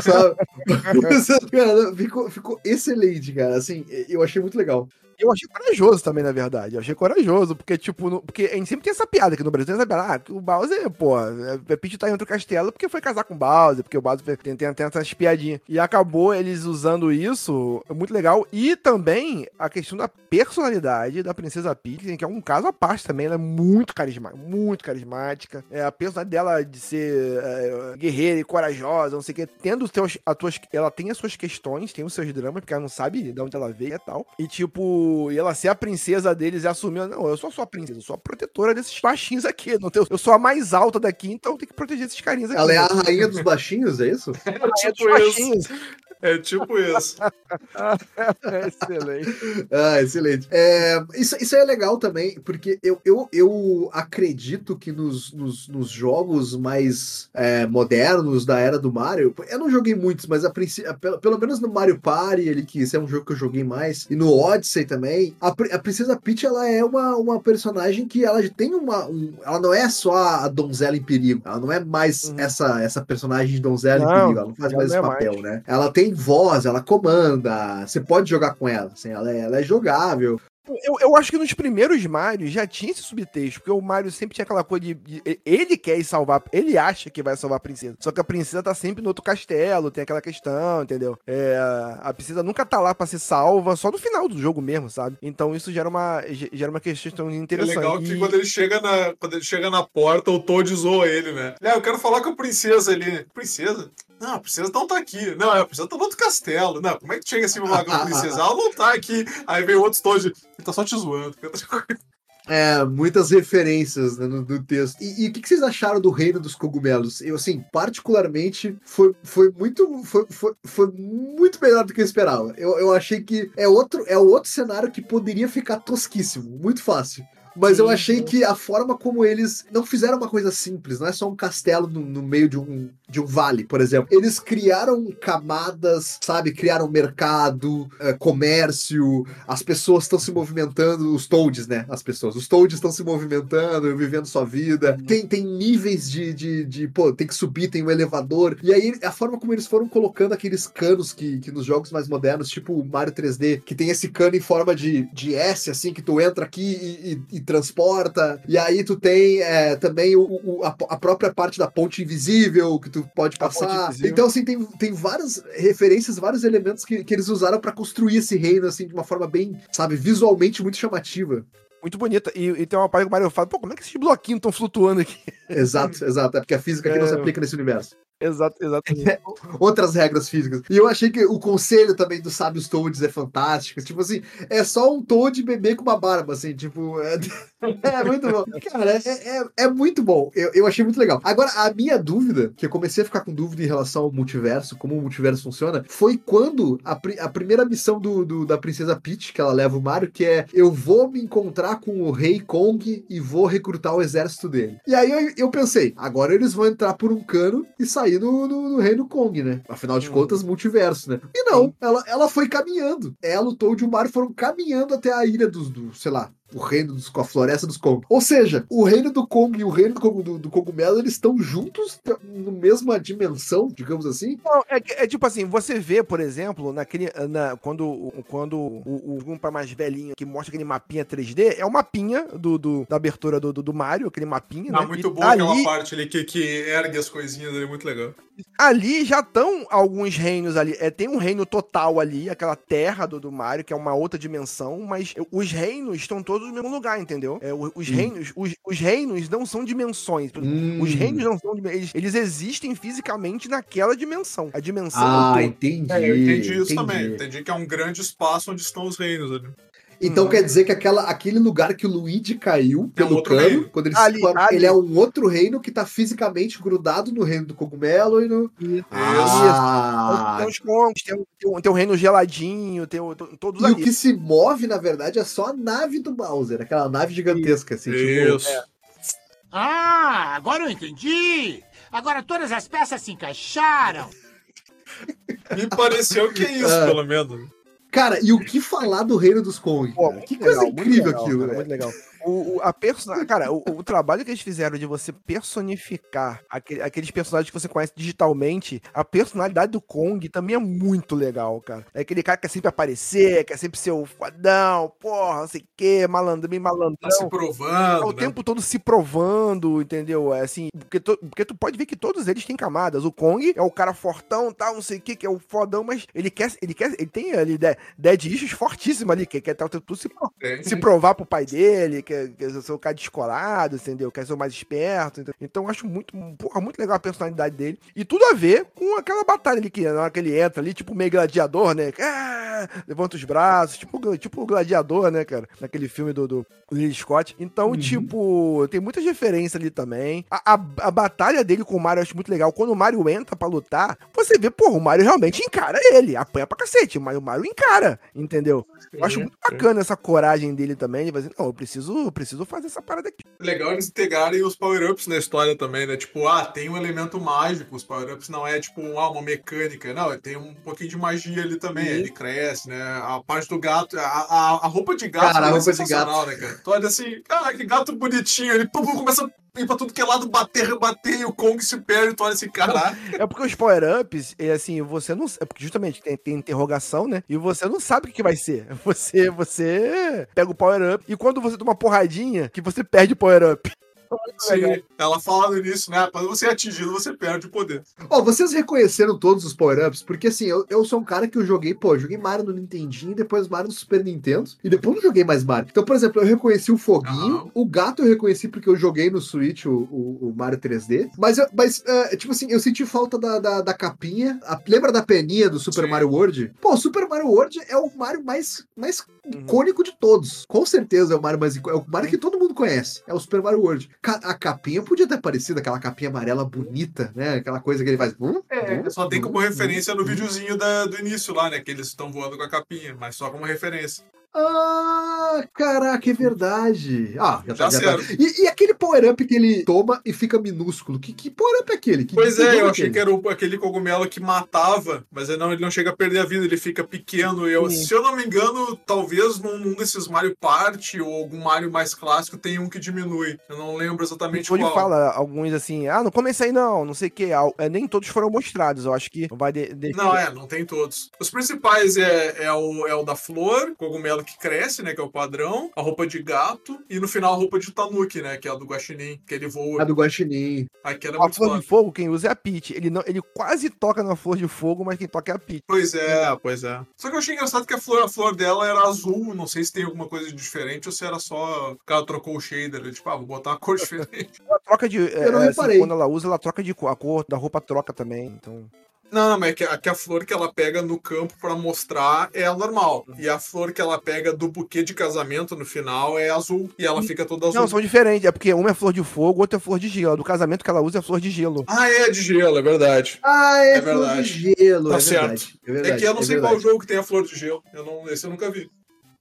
sabe? cara, ficou, ficou excelente, cara. Assim, eu achei muito legal. Eu achei corajoso também, na verdade. Eu achei corajoso, porque, tipo, no- porque a gente sempre tem essa piada aqui no Brasil, tem essa piada, ah, o Bowser, pô, é, Peach tá em outro castelo porque foi casar com o Bowser, porque o Bowser tem, tem, tem essas piadinhas. E acabou eles usando isso, é muito legal. E também a questão da personalidade da Princesa Peach, que é um caso à parte também, ela é muito carismática, muito carismática. É, a personalidade dela de ser é, guerreira e corajosa, não sei o que, tendo os seus, as tuas, ela tem as suas questões, tem os seus dramas, porque ela não sabe de onde ela veio e tal. E tipo, e ela ser a princesa deles e assumir, não, eu sou só a princesa, eu sou a protetora desses baixinhos aqui, não tenho, eu sou a mais alta daqui, então eu tenho que proteger esses carinhas aqui. Ela é a rainha dos baixinhos, é isso? É Rainha dos tipo isso. baixinhos. É tipo isso. É excelente. Ah, excelente. É, isso, isso é legal também, porque eu, eu, eu acredito que nos, nos, nos jogos mais é, modernos da era do Mario, eu não joguei muitos, mas a princ- a- pelo, pelo menos no Mario Party, ele, que esse é um jogo que eu joguei mais, e no Odyssey também, a, a Princesa Peach, ela é uma, uma personagem que ela tem uma... um- ela não é só a donzela em perigo, ela não é mais Uhum. essa, essa personagem de donzela Não, em perigo, ela não faz mais não esse é papel, mais. né? Ela tem voz, ela comanda, você pode jogar com ela, assim, ela, é, ela é jogável. Eu, eu acho que nos primeiros Mario já tinha esse subtexto, porque o Mario sempre tinha aquela coisa de, de- Ele quer ir salvar. Ele acha que vai salvar a princesa. Só que a princesa tá sempre no outro castelo, tem aquela questão, entendeu? É, a princesa nunca tá lá pra ser salva, só no final do jogo mesmo, sabe? Então isso gera uma, gera uma questão É interessante. legal que E- quando ele chega na, quando ele chega na porta, o Toad zoa ele, né? É, eu quero falar com a princesa ali. Princesa? Não, a princesa não tá aqui. Não, a princesa tá no outro castelo. Não, como é que chega assim com a princesa? Ela não tá aqui. Aí vem outro Toad. Ele tá só te zoando. É, muitas referências né, no, no texto. E, e o que, que vocês acharam do Reino dos Cogumelos? Eu, assim, particularmente, foi, foi muito foi, foi, foi muito melhor do que eu esperava. Eu, eu achei que é outro, é outro cenário que poderia ficar tosquíssimo, muito fácil. Mas eu Sim. achei que a forma como eles não fizeram uma coisa simples, não é só um castelo no, no meio de um, de um vale, por exemplo. Eles criaram camadas, sabe? Criaram mercado, eh, comércio, as pessoas estão se movimentando, os toads, né? As pessoas. Os toads estão se movimentando, vivendo sua vida. Tem, tem níveis de, de, de, pô, tem que subir, tem um elevador. E aí, a forma como eles foram colocando aqueles canos que, que nos jogos mais modernos, tipo o Mario 3D, que tem esse cano em forma de, de S, assim, que tu entra aqui e, e- e transporta. E aí tu tem é, também o, o- a, a própria parte da ponte invisível que tu pode passar. Então, assim, tem, tem várias referências, vários elementos que, que eles usaram pra construir esse reino, assim, de uma forma bem, sabe, visualmente muito chamativa. Muito bonita. E, e tem uma parte que o Mario fala, pô, como é que esses bloquinhos estão flutuando aqui? Exato, exato. É porque a física aqui não É. se aplica nesse universo. Exato, exatamente. Outras regras físicas. E eu achei que o conselho também dos sábios Toads é fantástico. Tipo assim, é só um Toad bebê com uma barba, assim, tipo. É, é muito bom. Cara, é, é, é muito bom. Eu, eu achei muito legal. Agora, a minha dúvida, que eu comecei a ficar com dúvida em relação ao multiverso, como o multiverso funciona, foi quando a, pri- a primeira missão do, do- da Princesa Peach, que ela leva o Mario, que é eu vou me encontrar com o Rei Kong e vou recrutar o exército dele. E aí eu, eu pensei, agora eles vão entrar por um cano e sair no, no, no Reino Kong, né? Afinal de Uhum. contas, multiverso, né? E não, ela, ela foi caminhando. Ela, o Toad e o Mario foram caminhando até a ilha dos, do, sei lá, o reino dos, a floresta dos Kong. Ou seja, o reino do Kong e o reino do, do, do cogumelo, eles estão juntos na mesma dimensão, digamos assim. Não, é, é tipo assim, você vê, por exemplo, naquele. Na, quando quando o, o Gumpa mais velhinho que mostra aquele mapinha 3D, é o mapinha do, do- da abertura do, do, do Mario, aquele mapinha. Não, né? muito E boa aquela ali, parte ali que, que ergue as coisinhas ali, muito legal. ali já estão alguns reinos ali. É, tem um reino total ali, aquela terra do, do Mario, que é uma outra dimensão, mas os reinos estão todos todos no mesmo lugar, entendeu? É, os, reinos, os, os reinos não são dimensões. Hum. Os reinos não são dimensões. Eles, eles existem fisicamente naquela dimensão. A dimensão Ah, é entendi. É, eu entendi isso entendi. também. Entendi que é um grande espaço onde estão os reinos ali. Então Uhum. quer dizer que aquela, aquele lugar que o Luigi caiu É um pelo cano, reino. quando ele Ali, se forma, ali. ele é um outro reino que tá fisicamente grudado no reino do cogumelo e no. Ah, Tem os congos, tem, o- tem, o- tem o reino geladinho, tem, o- tem todos e o ali. que se move, na verdade, é só a nave do Bowser, aquela nave gigantesca, assim, tipo. Isso. Ah, agora eu entendi! Agora todas as peças se encaixaram! Me pareceu que é isso, Ah. pelo menos. Cara, e o que falar do reino dos Kong? Pô, que coisa legal, incrível legal, aquilo, cara? Muito legal. O, a persona... Cara, o, o trabalho que eles fizeram de você personificar aquele- aqueles personagens que você conhece digitalmente, a personalidade do Kong também é muito legal, cara. É aquele cara que quer sempre aparecer, quer sempre ser o fodão, porra, não sei o quê, malandro, bem malandrão. Tá se Tá provando. o né? tempo todo se provando, entendeu? É assim, porque, tu- porque tu pode ver que todos eles têm camadas. O Kong é o cara fortão, tal, não sei o que, que é o fodão, mas ele quer, ele quer, ele tem ali de- dead issues fortíssimo ali, que quer tá, tudo se, se provar pro pai dele, quer, quer ser o cara descolado, entendeu? Quer ser o mais esperto. entendeu? Então eu acho muito, porra, muito legal a personalidade dele. E tudo a ver com aquela batalha ali que na hora que ele entra ali, tipo meio gladiador, né? Ah, levanta os braços, tipo, tipo o gladiador, né, cara? Naquele filme do, do Ridley Scott. Então, tipo, tem muitas referências ali também. A, a, a batalha dele com o Mario eu acho muito legal. Quando o Mario entra pra lutar, você vê, porra, o Mario realmente encara ele. Apanha pra cacete, mas o Mario encara, entendeu? Eu acho muito bacana essa coragem dele também. Ele vai dizer, não, eu preciso, eu preciso fazer essa parada aqui. Legal eles integrarem os power-ups na história também, né? Tipo, ah, tem um elemento mágico. Os power-ups não é tipo ah, uma mecânica. Não, tem um pouquinho de magia ali também. Sim. Ele cresce, né? A parte do gato, a, a, a roupa de gato Cara, é roupa de sensacional, né, cara? Tu olha assim, cara, que gato bonitinho. Ele pum, começa a ir pra tudo que é lado, bater, rebater, e o Kong se perde. Tu olha assim, caralho. É porque os power-ups, é assim, você não. É porque justamente tem, tem interrogação, né? E você não sabe o que, que vai ser. Você, você pega o power-up e quando você toma uma porradinha, que você perde o power-up. Sim, ela fala no início, né? Quando você é atingido, você perde o poder. Ó, vocês reconheceram todos os power-ups? Porque assim, eu, eu sou um cara que eu joguei, pô, eu joguei Mario no Nintendinho, depois Mario no Super Nintendo, e depois não joguei mais Mario. Então, por exemplo, eu reconheci o Foguinho, Aham. o gato eu reconheci porque eu joguei no Switch o, o, o Mario 3D, mas, eu- mas é, tipo assim, eu senti falta da, da, da capinha. A- lembra da peninha do Super Sim. Mario World? Pô, o Super Mario World é o Mario mais, mais Uhum. icônico de todos. Com certeza é o Mario mais icônico. É o Mario que todo mundo conhece. É o Super Mario World. A capinha podia ter parecido, aquela capinha amarela bonita, né? Aquela coisa que ele faz. hum, É, hum, só tem hum, como referência no videozinho da- do início lá, né? Que eles estão voando com a capinha, mas só como referência. Ah, caraca, é verdade. Ah, já, tá, já tá. certo. E, e aquele power-up que ele toma e fica minúsculo? Que, que power-up é aquele? Que, Pois é, eu achei aquele? que era o- aquele cogumelo que matava, mas ele não, ele não chega a perder a vida, ele fica pequeno. Eu, Sim. se eu não me engano, talvez num, num desses Mario Party ou algum Mario mais clássico tem um que diminui. Eu não lembro exatamente Onde qual. fala alguns assim, ah, não comecei aí não, não sei o que. nem todos foram mostrados. Eu acho que vai de, de- Não, é, não tem todos. Os principais é, é, o, é o da flor, cogumelo que cresce, né? Que é o padrão, a roupa de gato, e no final a roupa de tanuki, né? Que é a do guaxinim, que ele voa. A do Guaxinim. Aquela é A muito flor top. de fogo, quem usa é a Peach. Ele, não, ele quase toca na flor de fogo, mas quem toca é a Peach. Pois é, pois é. Só que eu achei engraçado que a flor, a flor dela era azul. Não sei se tem alguma coisa de diferente ou se era só. que ela trocou o shader. né? Tipo, ah, vou botar uma cor diferente. Ela troca de. Eu não é, reparei. quando ela usa, ela troca de cor. A cor da roupa troca também. Então. Não, não, mas é que, a, que a flor que ela pega no campo pra mostrar é a normal. E a flor que ela pega do buquê de casamento no final é azul. E ela fica toda azul. Não, são diferentes. É porque uma é flor de fogo, outra é flor de gelo. A do casamento que ela usa é flor de gelo. Ah, é de gelo, é verdade. Ah, é, É flor de verdade. gelo. Tá é certo. verdade. É verdade. é que eu não é sei verdade. qual jogo que tem a flor de gelo. Eu não, esse eu nunca vi.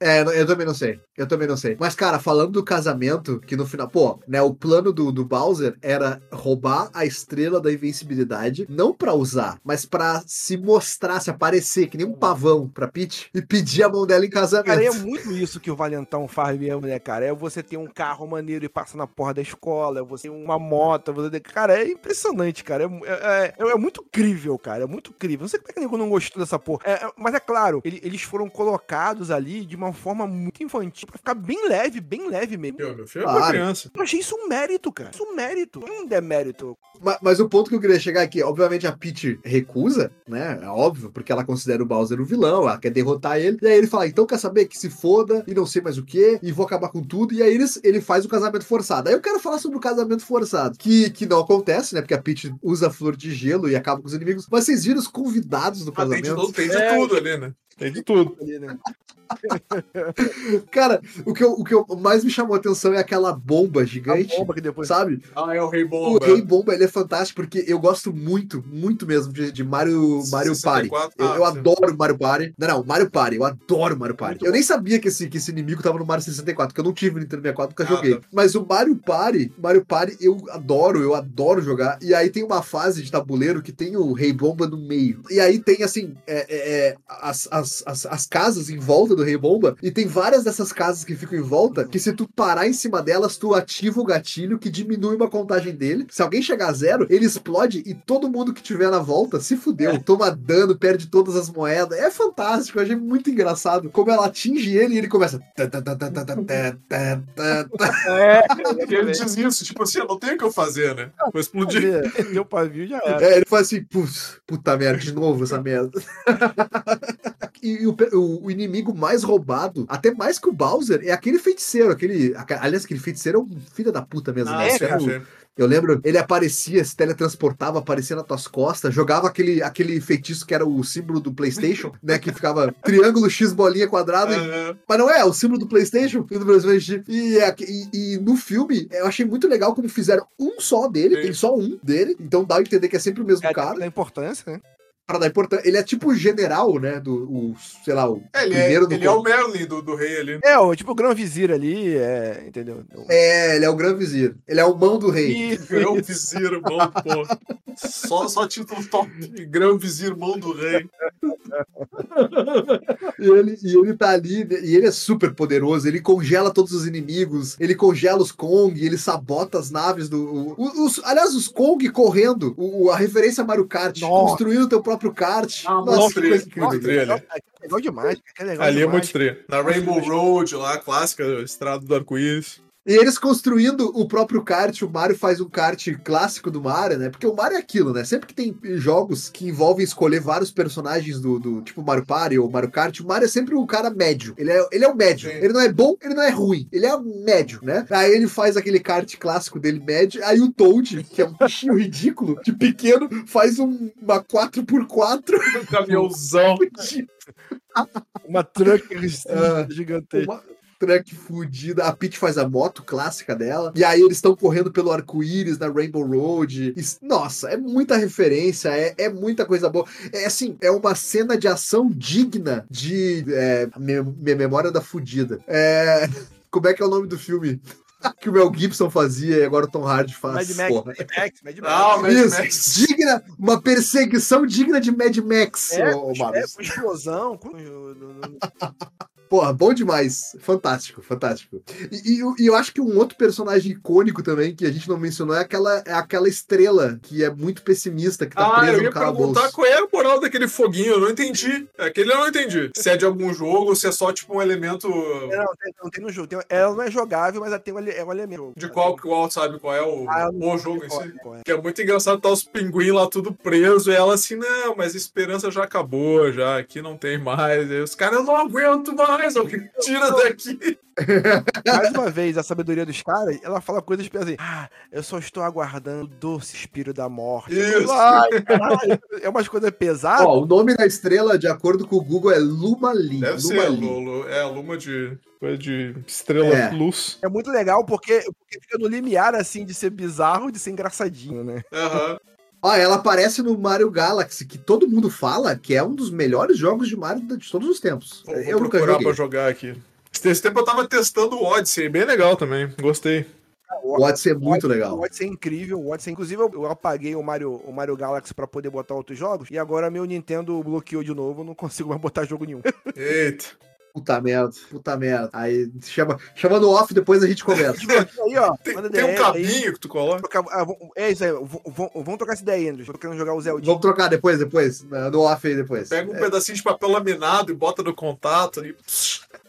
É, eu também não sei. Eu também não sei. Mas, cara, falando do casamento, que no final, pô, né, o plano do, do Bowser era roubar a estrela da invencibilidade, não pra usar, mas pra se mostrar, se aparecer, que nem um pavão pra Peach, e pedir a mão dela em casamento. Cara, é muito isso que o Valentão faz mesmo, né, cara? É você ter um carro maneiro e passar na porra da escola, é você ter uma moto, você ter... Cara, é impressionante, cara. É, é, é- é muito incrível, cara. É muito incrível. Não sei como é que nego não gostou dessa porra. É, é- mas é claro, ele- eles foram colocados ali de uma uma forma muito infantil pra ficar bem leve, bem leve mesmo. Meu, meu filho é uma Claro. criança. Eu achei isso um mérito, cara. Isso um mérito. Não é um demérito. Ma- Mas, o ponto que eu queria chegar aqui, obviamente a Peach recusa, né? É óbvio, porque ela considera o Bowser o vilão, ela quer derrotar ele. E aí ele fala: então quer saber que se foda e não sei mais o que, e vou acabar com tudo. E aí eles, ele faz o casamento forçado. Aí eu quero falar sobre o casamento forçado, que, que não acontece, né? Porque a Peach usa a flor de gelo e acaba com os inimigos. Mas vocês viram os convidados do Ah, tem de, casamento? tudo, tem de É. tudo ali, né? Tem de tudo. Né? Cara, o que, eu, o que eu mais me chamou a atenção é aquela bomba A gigante. bomba que depois. Sabe? Ah, é o Rei O Bomba. Rei Bomba, ele é fantástico porque eu gosto muito, muito mesmo de, de Mario, Mario Party. 64? Eu, Ah, eu sim. adoro Mario Party. Não, não, Mario Party. Eu adoro Mario Party. Muito eu nem sabia que esse, que esse inimigo tava no Mario 64, porque eu não tive o Nintendo 64, nunca Ah, joguei. tá. Mas o Mario Party, Mario Party, eu adoro, eu adoro jogar. E aí tem uma fase de tabuleiro que tem o Rei Bomba no meio. E aí tem, assim, é, é, é, as, as, as, as, casas em volta do Rei Bomba, e tem várias dessas casas que ficam em volta, que se tu parar em cima delas, tu ativa o gatilho que diminui uma contagem dele. Se alguém chegar a zero, ele explode e todo mundo que tiver na volta se fudeu, é. toma dano, perde todas as moedas. É fantástico, eu achei muito engraçado como ela atinge ele e ele começa. É, ele diz isso, tipo assim, eu não tenho o que eu fazer, né? Vou explodir. Deu pavio já era. É, ele faz assim, putz, puta merda, de novo essa merda. e o, pe- o- o inimigo mais roubado, até mais que o Bowser, é aquele feiticeiro, aquele. Aliás, aquele feiticeiro é um filho da puta mesmo. Ah, né? Era o- sim. Eu lembro, ele aparecia, se teletransportava, aparecia nas tuas costas, jogava aquele, aquele feitiço que era o símbolo do PlayStation, né? Que ficava triângulo, X, bolinha, quadrado. e- Ah, Mas não é, é o símbolo do PlayStation. do PlayStation. E, é- e- e no filme, eu achei muito legal como fizeram um só dele, Sim. tem só um dele, então dá a entender que é sempre o mesmo É, cara. da importância, né? Pra dar importância. Ele é tipo o general, né? Do, o, sei lá, o É, ele, é, primeiro do ele é o Merlin do, do rei ali. É, o tipo o grão vizir ali, é, entendeu? É, ele é o Gran Vizir. Ele é o mão do rei. Isso, Grão isso. Vizir, mão do pô. Só, só título top. Grão Vizir, mão do rei. E ele, e ele tá ali, né, e ele é super poderoso, ele congela todos os inimigos, ele congela os Kong, ele sabota as naves do. o- o- os, aliás, os Kong correndo, o, a referência a Mario Kart, Nossa. construindo o teu próprio kart. Ah, Nossa, que coisa incrível. ali. É legal demais, é legal Ali é demais. muito estranho. Na Rainbow Road, lá, a clássica estrada do arco-íris. E eles construindo o próprio kart, o Mario faz um kart clássico do Mario, né? Porque o Mario é aquilo, né? Sempre que tem jogos que envolvem escolher vários personagens do, do tipo Mario Party ou Mario Kart, o Mario é sempre o cara médio. Ele é, ele é o médio. Sim. Ele não é bom, ele não é ruim. Ele é o médio, né? Aí ele faz aquele kart clássico dele médio. Aí o Toad, que é um bichinho ridículo, de pequeno, faz um, uma 4x4. Um caminhãozão. Uma truck Ah, gigantesca. Uma truck fudida. A Peach faz a moto clássica dela. E aí eles estão correndo pelo arco-íris na Rainbow Road. E, nossa, é muita referência, é, é muita coisa boa. É assim, é uma cena de ação digna de. É, minha, minha memória da fudida. É. Como é que é o nome do filme? que o Mel Gibson fazia e agora o Tom Hardy faz. Mad Max, porra. Mad Max, Mad Max. Ah, Mad Isso, Max. digna, uma perseguição digna de Mad Max, É, ô, ô, é, Marcos. com explosão. Porra, bom demais. Fantástico, fantástico. E, e eu- e eu acho que um outro personagem icônico também, que a gente não mencionou, é aquela, é aquela estrela que é muito pessimista, que tá Ah, presa eu no ia calabouço. perguntar qual era a moral daquele foguinho, eu não entendi. Aquele eu não entendi. Se é de algum jogo ou se é só tipo um elemento. É, Não, tem, não tem no jogo. Tem- ela não é jogável, mas ela tem um, é um elemento. De qual, qual sabe qual é o, Ah, eu o jogo em si? é, é. Que é muito engraçado tá os pinguins lá tudo preso e ela assim, não, mas a esperança já acabou, já aqui não tem mais. E os caras, eu não aguento mais, alguém tira daqui. Mais uma vez, a sabedoria dos caras, ela fala coisas tipo assim, ah, eu só estou aguardando o doce espírito da morte. Isso. Ai, caralho. é umas coisas pesadas. Ó, o nome da estrela, de acordo com o Google, é Lumali. Deve ser, Lumali. Lulu. É a luma de. Coisa de estrela É. luz. É muito legal porque, porque fica no limiar, assim, de ser bizarro e de ser engraçadinho, né? Aham. Ó, ela aparece no Mario Galaxy, que todo mundo fala que é um dos melhores jogos de Mario de todos os tempos. Vou, vou eu nunca procurar pra jogar aqui. Esse tempo eu tava testando o Odyssey, bem legal também. Gostei. Pode ser muito legal. Pode ser incrível, pode ser. Inclusive, eu, eu apaguei o Mario, o Mario Galaxy pra poder botar outros jogos. E agora meu Nintendo bloqueou de novo, eu não consigo mais botar jogo nenhum. Eita. Puta merda, puta merda. Aí chama, chama no off, depois a gente conversa. aí, ó, Tem, tem um DM aí. cabinho que tu coloca. Trocar- ah, é isso aí, vamos trocar essa ideia aí, Andrew. Tô querendo jogar o Zelda. Vamos trocar depois, depois. No off aí depois. Pega um pedacinho de papel laminado e bota no contato e.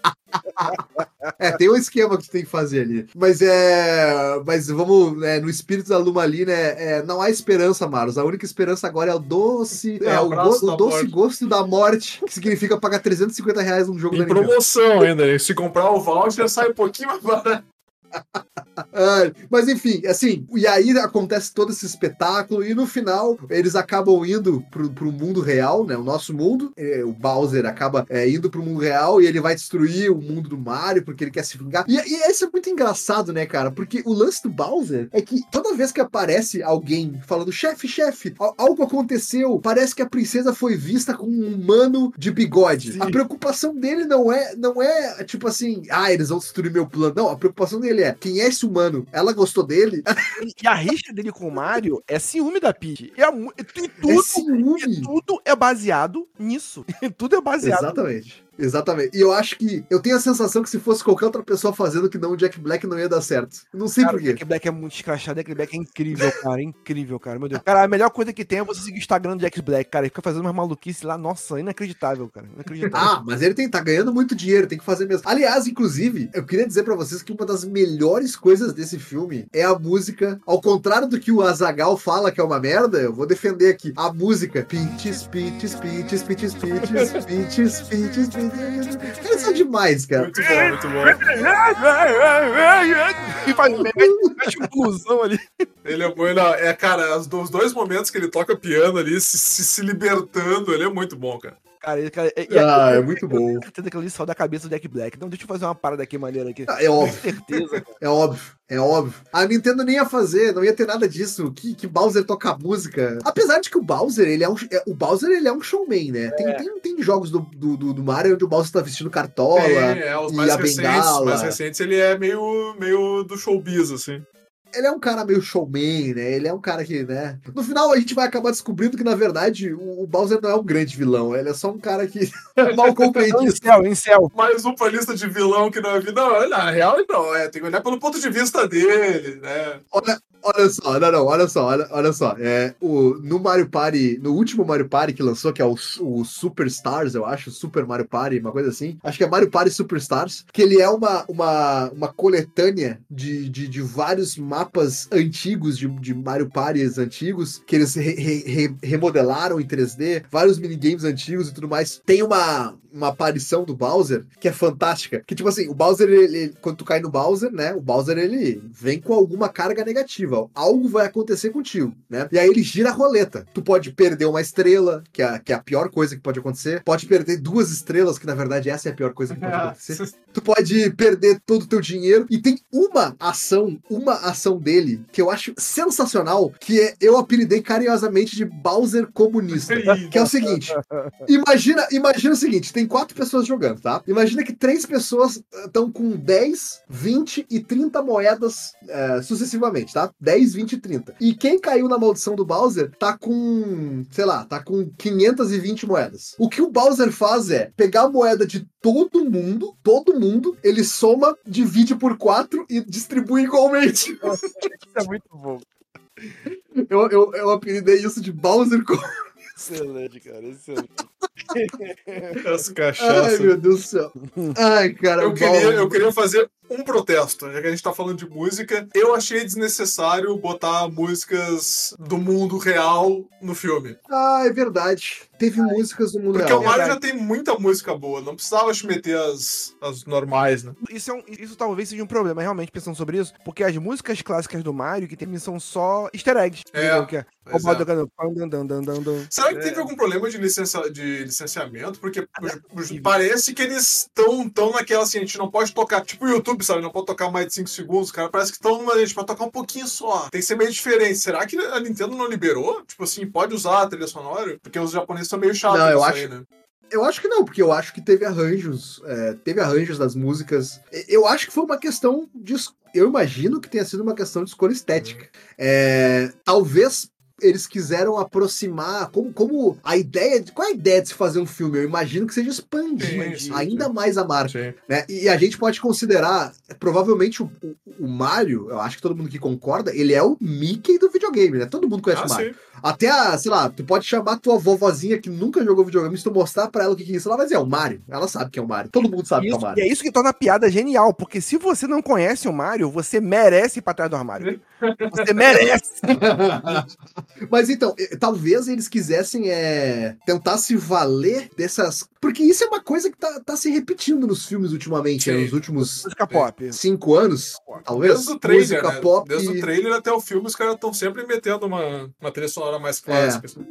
É, tem um esquema que tu tem que fazer ali. Mas é. Mas vamos, né, no espírito da Luma ali, né? é, não há esperança, Marlos. A única esperança agora é o doce. É, É, o go- da o doce morte. gosto da morte, que significa pagar 350 reais num jogo da Em Nintendo. promoção ainda. Se comprar o voucher, sai um pouquinho mais barato. Mas enfim, assim, e aí acontece todo esse espetáculo, e no final eles acabam indo pro, pro mundo real, né? O nosso mundo. eh, o Bowser acaba eh, indo pro mundo real e ele vai destruir o mundo do Mario porque ele quer se vingar. E, e isso é muito engraçado, né, cara? Porque o lance do Bowser é que toda vez que aparece alguém falando, chefe, chefe, al- algo aconteceu, parece que a princesa foi vista com um humano de bigode. Sim. A preocupação dele não é, não é tipo assim, ah, eles vão destruir meu plano. Não, a preocupação dele é, quem é esse humano? Ela gostou dele? E a rixa dele com o Mario é ciúme da Peach. E, é mu- e É tudo, ciúme. e tudo é baseado nisso. tudo é baseado. Exatamente. Exatamente. E eu acho que eu tenho a sensação que se fosse qualquer outra pessoa fazendo que não o Jack Black não ia dar certo. Não sei Cara, por quê. Jack Black é muito escrachado, Jack Black é incrível, cara. É incrível, cara. Meu Deus. Cara, a melhor coisa que tem é você seguir o Instagram do Jack Black, cara. Ele fica fazendo umas maluquices lá. Nossa, inacreditável, cara. Inacreditável. Ah, mas ele tem, tá ganhando muito dinheiro, tem que fazer mesmo. Aliás, inclusive, eu queria dizer pra vocês que uma das melhores coisas desse filme é a música. Ao contrário do que o Azagal fala que é uma merda, eu vou defender aqui. A música. Peaches, peaches, peaches, peaches, peaches, peaches, peaches, peaches. Eles são demais, cara. Muito bom, muito bom. e faz um blusão ali. Ele é bom, ele é, é, cara, os dois momentos que ele toca piano ali, se, se, se libertando, ele é muito bom, cara. Cara, ele, cara, e- e- Ah, é muito bom. Certeza que saiu da cabeça do Jack Black. Então deixa eu fazer uma parada aqui maneira aqui. Ah, É óbvio. Certeza, cara. É óbvio, é óbvio. A Nintendo nem ia fazer, não ia ter nada disso. Que, que Bowser toca música. Apesar de que o Bowser, ele é um. é- o Bowser, ele é um showman, né? Tem, tem, tem jogos do, do, do- do Mario onde o Bowser tá vestindo cartola. É, é, os e mais a recentes, bengala. mais recentes, ele é meio, meio do showbiz, assim. Ele é um cara meio showman, né? Ele é um cara que, né? No final a gente vai acabar descobrindo que, na verdade, o, Bowser não é um grande vilão. Ele é só um cara que mal Em compreendido. céu, em céu. Mais um pra lista de vilão que não é vilão. Não, na real, não. É, tem que olhar pelo ponto de vista dele, né? Olha, olha só, não, não, olha só, olha, olha só. É, o, no Mario Party, no último Mario Party que lançou, que é o, o Superstars, eu acho, Super Mario Party, uma coisa assim. Acho que é Mario Party Superstars, que ele é uma, uma, uma coletânea de, de, de vários mapas antigos, de, de Mario Parties antigos, que eles re- re- re- remodelaram em 3D, vários minigames antigos e tudo mais. Tem uma, uma aparição do Bowser que é fantástica. Que, tipo assim, o Bowser, ele, ele- quando tu cai no Bowser, né? O Bowser, ele vem com alguma carga negativa. Algo vai acontecer contigo, né? E aí ele gira a roleta. Tu pode perder uma estrela, que é, que é a pior coisa que pode acontecer. Pode perder duas estrelas, que na verdade essa é a pior coisa que pode acontecer. Tu pode perder todo o teu dinheiro. E tem uma ação, uma ação dele que eu acho sensacional, que é eu apelidei carinhosamente de Bowser comunista. Que é o seguinte: imagina, imagina o seguinte: tem quatro pessoas jogando, tá? Imagina que três pessoas estão com 10, 20 e 30 moedas eh, sucessivamente, tá? 10, 20 e 30. E quem caiu na maldição do Bowser tá com, sei lá, tá com 520 moedas. O que o Bowser faz é pegar a moeda de todo mundo, todo mundo, ele soma, divide por quatro e distribui igualmente. Isso é muito bom. Eu, eu, eu apelidei isso de Bowser com. Excelente, cara. Excelente. Essa Ai, cachaça. meu Deus do céu. Ai, cara. Eu queria, eu queria fazer um protesto, já que a gente tá falando de música. Eu achei desnecessário botar músicas do mundo real no filme. Ah, é verdade. Teve músicas do mundo Porque real. o Mario já tem muita música boa, não precisava te meter as, as normais, né? Isso, é um- isso talvez seja um problema, realmente, pensando sobre isso, porque as músicas clássicas do Mario que tem são só easter eggs. É? Que é. Será que É. teve algum problema de, licença, de licenciamento? Porque parece que eles estão tão naquela assim, a gente não pode tocar, tipo o YouTube, sabe? Não pode tocar mais de 5 segundos, cara. Parece que estão numa, a gente pode tocar um pouquinho só. Tem que ser meio diferente. Será que a Nintendo não liberou? Tipo assim, pode usar a trilha sonora? Porque os japoneses são meio chatos Não, eu acho- aí, né? Eu acho que não, porque eu acho que teve arranjos. é, teve arranjos das músicas. Eu acho que foi uma questão de. Eu imagino que tenha sido uma questão de escolha estética. É, talvez eles quiseram aproximar. Como, como a ideia. De, qual é a ideia de se fazer um filme? Eu imagino que seja expandir Sim, ainda sim. mais a marca. Né? E a gente pode considerar, provavelmente, o, o- o Mario, eu acho que todo mundo que concorda, ele é o Mickey do videogame, né? Todo mundo conhece Ah, o Mario. sim. Até a, sei lá, tu pode chamar tua vovozinha que nunca jogou videogame, se tu mostrar pra ela o que que é isso, ela vai dizer, é o Mario. Ela sabe que é o Mario. Todo mundo sabe que é o Isso- Mario. e é isso que torna a piada genial, porque se você não conhece o Mario, você merece ir pra trás do armário. Você merece. Mas então, eh, talvez eles quisessem é, tentar se valer dessas. Porque isso é uma coisa que tá, tá se repetindo nos filmes ultimamente, né? Nos últimos Música pop. cinco anos, talvez. Desde o trailer, Música né? pop. Desde o trailer até o filme, os caras estão sempre metendo uma, uma trilha sonora mais clássica. assim.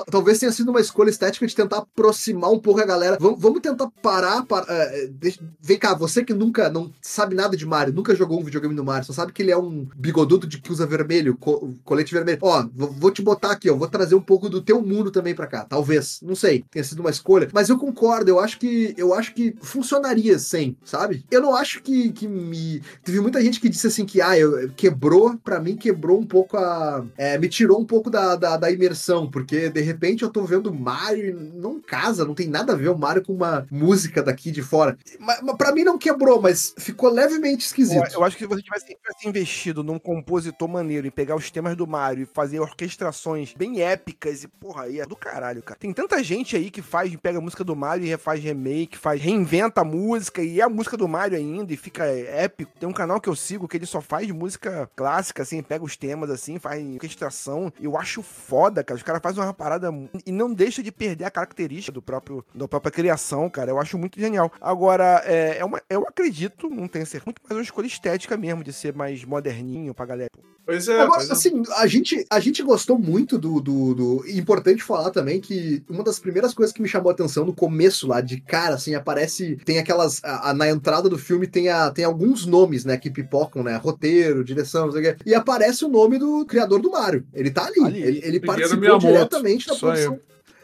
Ta- Talvez tenha sido uma escolha estética de tentar aproximar um pouco a galera. Vamos, vamos tentar parar. para- eh, deixa- vem cá, você que nunca não sabe nada de Mario, nunca jogou um videogame do Mario, só sabe que ele é um bigodudo de que usa vermelho, co- colete vermelho. Ó, vou, te botar aqui, ó, vou trazer um pouco do teu mundo também pra cá. Talvez, não sei, tenha sido uma escolha, mas eu concordo. Eu acho que eu acho que funcionaria sem, sabe? Eu não acho que, que me teve muita gente que disse assim que ah, eu, quebrou pra mim quebrou um pouco a é, me tirou um pouco da, da, da imersão, porque de repente eu tô vendo Mario e não casa, não tem nada a ver o Mario com uma música daqui de fora. Mas, mas para mim não quebrou, mas ficou levemente esquisito. Eu, acho que se você tivesse, tivesse investido num compositor maneiro em pegar os temas do Mario e fazer orquestrações bem épicas e, porra, aí é do caralho, cara. Tem tanta gente aí que faz, pega a música do Mario e refaz remake, faz, reinventa a música e é a música do Mario ainda e fica épico. Tem um canal que eu sigo que ele só faz música clássica, assim, pega os temas assim, faz orquestração. Eu acho foda, cara. Os caras fazem uma parada e não deixa de perder a característica do próprio, da própria criação, cara. Eu acho muito genial. Agora, é, é uma, eu acredito, não tenho certeza, muito mais uma escolha estética mesmo, de ser mais moderninho pra galera. Pois é, Agora, pois é. assim, a gente, a gente gostou muito do, do, do- Importante falar também que uma das primeiras coisas que me chamou a atenção no começo lá, de cara, assim, aparece. Tem aquelas. a- a- na entrada do filme tem, a, tem alguns nomes, né, que pipocam, né? Roteiro, direção, não sei o quê. E aparece o nome do criador do Mario. Ele tá ali. Ali. Ele, ele participou diretamente da produção.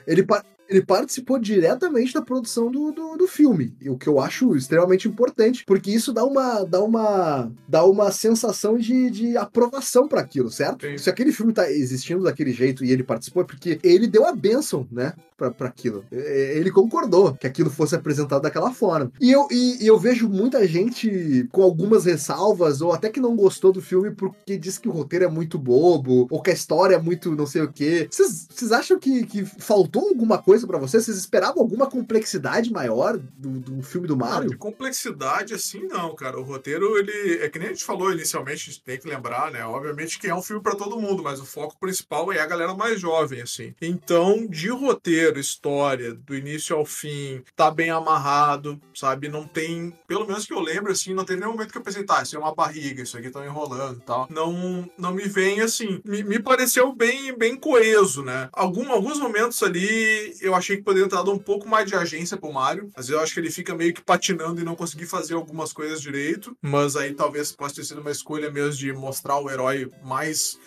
Ele, ele participou diretamente da produção do, do, do filme, e o que eu acho extremamente importante, porque isso dá uma, dá uma, dá uma sensação de, de aprovação para aquilo, certo? Sim. Se aquele filme tá existindo daquele jeito e ele participou, é porque ele deu a benção, né? para aquilo. Ele concordou que aquilo fosse apresentado daquela forma. E eu, e, e eu vejo muita gente com algumas ressalvas, ou até que não gostou do filme porque diz que o roteiro é muito bobo, ou que a história é muito não sei o quê. Vocês vocês acham que, que faltou alguma coisa pra vocês? Vocês esperavam alguma complexidade maior do, do filme do Mario? de complexidade, assim, não, cara. O roteiro, ele. É que nem a gente falou inicialmente, a gente tem que lembrar, né? Obviamente que é um filme pra todo mundo, mas o foco principal é a galera mais jovem, assim. Então, de roteiro, história, do início ao fim, tá bem amarrado, sabe? Não tem. Pelo menos que eu lembro, assim, não tem nenhum momento que eu pensei, tá, isso é uma barriga, isso aqui tá enrolando e tal. Não, não me vem assim. Me, me pareceu bem, bem coeso, né? Algum, alguns momentos ali eu achei que poderia ter dado um pouco mais de agência pro Mario. Às vezes eu acho que ele fica meio que patinando e não conseguir fazer algumas coisas direito. Mas aí talvez possa ter sido uma escolha mesmo de mostrar o herói mais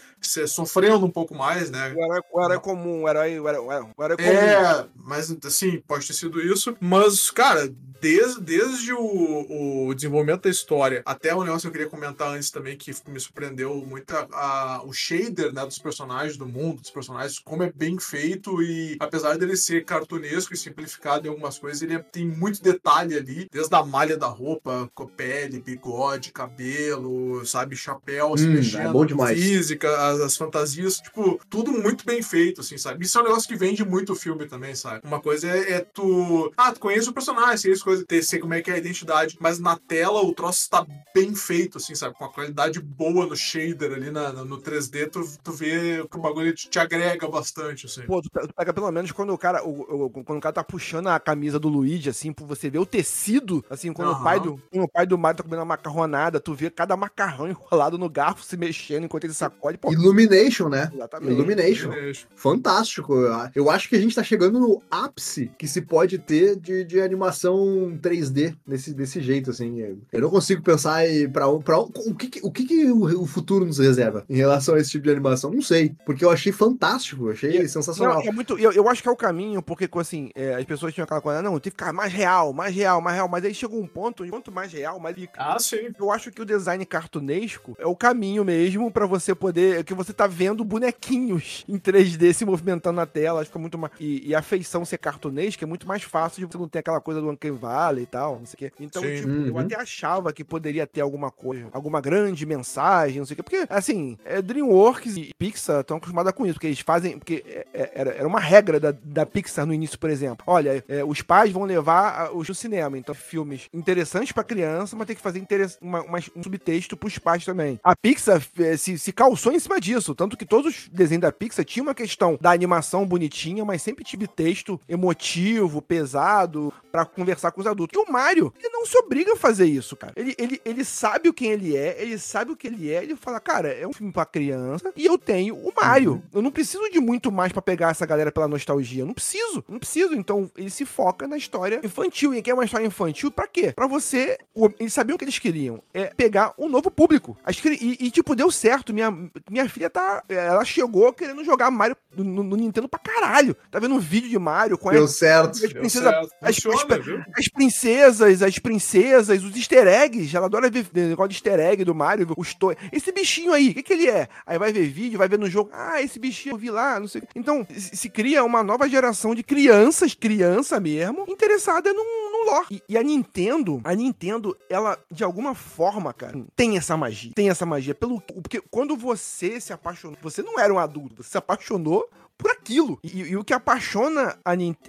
sofrendo um pouco mais, né? O herói, o herói comum, o herói, o herói, o herói comum. É, mas assim, pode ter sido isso. Mas, cara, desde, desde o, o desenvolvimento da história até o negócio que eu queria comentar antes também, que me surpreendeu muito a, a- o shader né, dos personagens do mundo, dos personagens, como é bem feito e apesar dele ser cartunesco e simplificado em algumas coisas, ele é- tem muito detalhe ali, desde a malha da roupa, com pele, bigode, cabelo, sabe, chapéu, se Hum, é mexendo, bom demais. física, as, as fantasias, tipo, tudo muito bem feito, assim, sabe? Isso é um negócio que vende muito o filme também, sabe? Uma coisa é, é tu. Ah, tu conhece o personagem, sei, as coisas, sei como é que é a identidade, mas na tela o troço está bem feito, assim, sabe? Com a qualidade boa no shader ali na, no 3D, tu, tu vê que o bagulho te, te agrega bastante, assim. Pô, tu, tu pega pelo menos quando o cara, o, o- quando o cara tá puxando a camisa do Luigi, assim, pra você ver o tecido, assim, quando o Aham. pai do, quando o pai do Mario tá comendo uma macarronada, tu vê cada macarrão enrolado no garfo se mexendo enquanto ele sacode, pô. Illumination, né? Exatamente. Illumination. Beleza. Fantástico. Eu acho que a gente tá chegando no ápice que se pode ter de, de animação 3D desse, desse jeito, assim. Eu não consigo pensar em pra, o que, que- o, que, que o, o futuro nos reserva em relação a esse tipo de animação. Não sei, porque eu achei fantástico, eu achei E- sensacional. Não, é muito, eu, eu acho que é o caminho, porque assim, é, as pessoas tinham aquela coisa, não, tem que ficar mais real, mais real, mais real, mas aí chegou um ponto, quanto mais real, mais fica. Ah, sim. Eu acho que o design cartunesco é o caminho mesmo pra você poder que você tá vendo bonequinhos em 3D se movimentando na tela, fica muito mais. E, e a feição ser cartunesca é muito mais fácil de você não ter aquela coisa do Uncanny Valley e tal, não sei o quê. Então, Sim. tipo, eu Uhum. até achava que poderia ter alguma coisa, alguma grande mensagem, não sei o quê. Porque, assim, é, DreamWorks e Pixar estão acostumadas com isso, porque eles fazem. Porque é- é- era, era uma regra da, da Pixar no início, por exemplo. Olha, é, os pais vão levar os no cinema. Então, filmes interessantes pra criança, mas tem que fazer interess- uma- uma- um subtexto pros pais também. A Pixar eh, se, se calçou em cima disso. Tanto que todos os desenhos da Pixar tinham uma questão da animação bonitinha, mas sempre tive texto emotivo, pesado, pra conversar com os adultos. E o Mario, ele não se obriga a fazer isso, cara. Ele, ele, ele sabe o quem ele é, ele sabe o que ele é, ele fala, cara, é um filme pra criança e eu tenho o Mario. Eu não preciso de muito mais pra pegar essa galera pela nostalgia. Eu não preciso, não preciso. Então ele se foca na história infantil. E quer uma história infantil pra quê? Pra você. o- Eles sabiam o que eles queriam. É pegar um novo público. As E, e, tipo, deu certo. Minha, minha filha tá. Ela chegou querendo jogar Mario no, no Nintendo pra caralho. Tá vendo um vídeo de Mario com Deu as, certo. as Deu princesas. certo. As, Funciona, as- as princesas, as princesas, os easter eggs. Ela adora ver negócio de easter egg do Mario, os to... Esse bichinho aí, o que, que ele é? Aí vai ver vídeo, vai ver no jogo. Ah, esse bichinho eu vi lá, não sei. Então, se se cria uma nova geração de crianças, criança mesmo, interessada num, num lore. E, e a Nintendo, a Nintendo, ela, de alguma forma, cara, tem essa magia. Tem essa magia. Pelo, porque quando você se apaixonou, você não era um adulto, você se apaixonou por aquilo. E, e o que apaixona